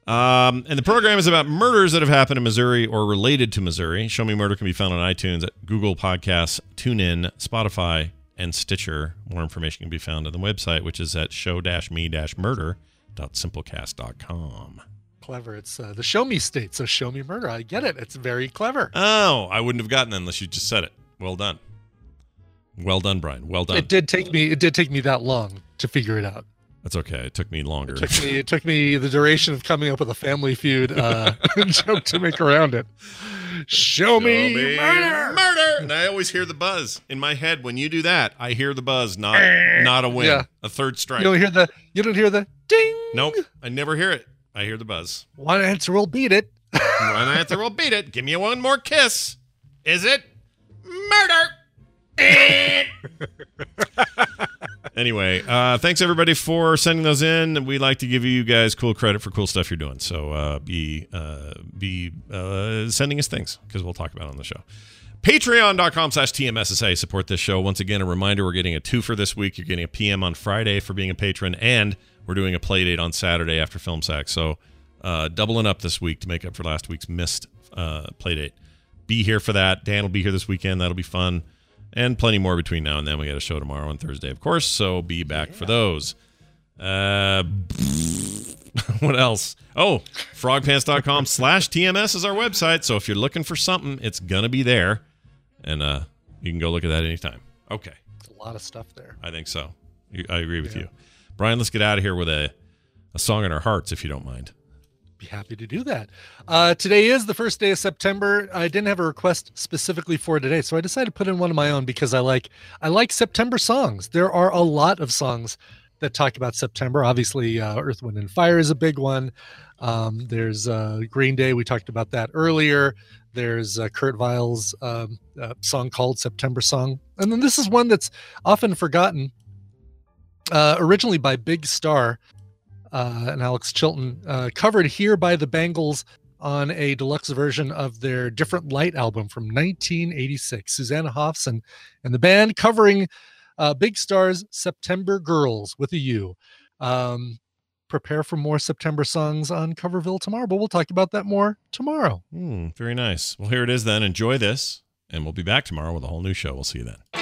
Um, and the program is about murders that have happened in Missouri or related to Missouri. Show Me Murder can be found on iTunes, Google Podcasts, TuneIn, Spotify, and Stitcher. More information can be found on the website, which is at show-me-murder.simplecast.com. Clever. It's uh, the Show Me State. So Show Me Murder. I get it. It's very clever. Oh, I wouldn't have gotten it unless you just said it. Well done. Well done, Brian. Well done. It did take me. It did take me that long to figure it out. That's okay. It took me longer. It took me. It took me the duration of coming up with a Family Feud uh, joke to make around it. Show, me, me murder. murder. And I always hear the buzz in my head when you do that. I hear the buzz, not not a win, Yeah. a third strike. You don't hear the. You don't hear the ding. Nope, I never hear it. I hear the buzz. One answer will beat it. One answer will beat it. Give me one more kiss. Is it murder? anyway, uh, thanks everybody for sending those in. We like to give you guys cool credit for cool stuff you're doing. So uh, be uh, be uh, sending us things because we'll talk about it on the show. Patreon.com slash TMSSA. Support this show. Once again, a reminder we're getting a two for this week. You're getting a PM on Friday for being a patron, and we're doing a play date on Saturday after Film Sack. So uh, doubling up this week to make up for last week's missed uh, play date. Be here for that. Dan will be here this weekend. That'll be fun. And plenty more between now and then. We got a show tomorrow and Thursday, of course. So be back for those. Uh, what else? Oh, frogpants.com slash TMS is our website. So if you're looking for something, it's going to be there. And uh, you can go look at that anytime. Okay. a lot of stuff there. I think so. I agree with you. Brian, let's get out of here with a, a song in our hearts, if you don't mind. Be happy to do that. Uh, today is the first day of September. I didn't have a request specifically for today, so I decided to put in one of my own because I like I like September songs. There are a lot of songs that talk about September. Obviously, uh, Earth, Wind, and Fire is a big one. Um, there's uh, Green Day. We talked about that earlier. There's uh, Kurt Weill's um, uh, song called September Song, and then this is one that's often forgotten. Uh, originally by Big Star uh, and Alex Chilton, uh, covered here by the Bangles on a deluxe version of their Different Light album from 1986. Susanna Hoffs and, the band covering uh, Big Star's September Gurls with a U. Um, prepare for more September songs on Coverville tomorrow, but we'll talk about that more tomorrow. Hmm, very nice. Well, here it is then. Enjoy this. And we'll be back tomorrow with a whole new show. We'll see you then.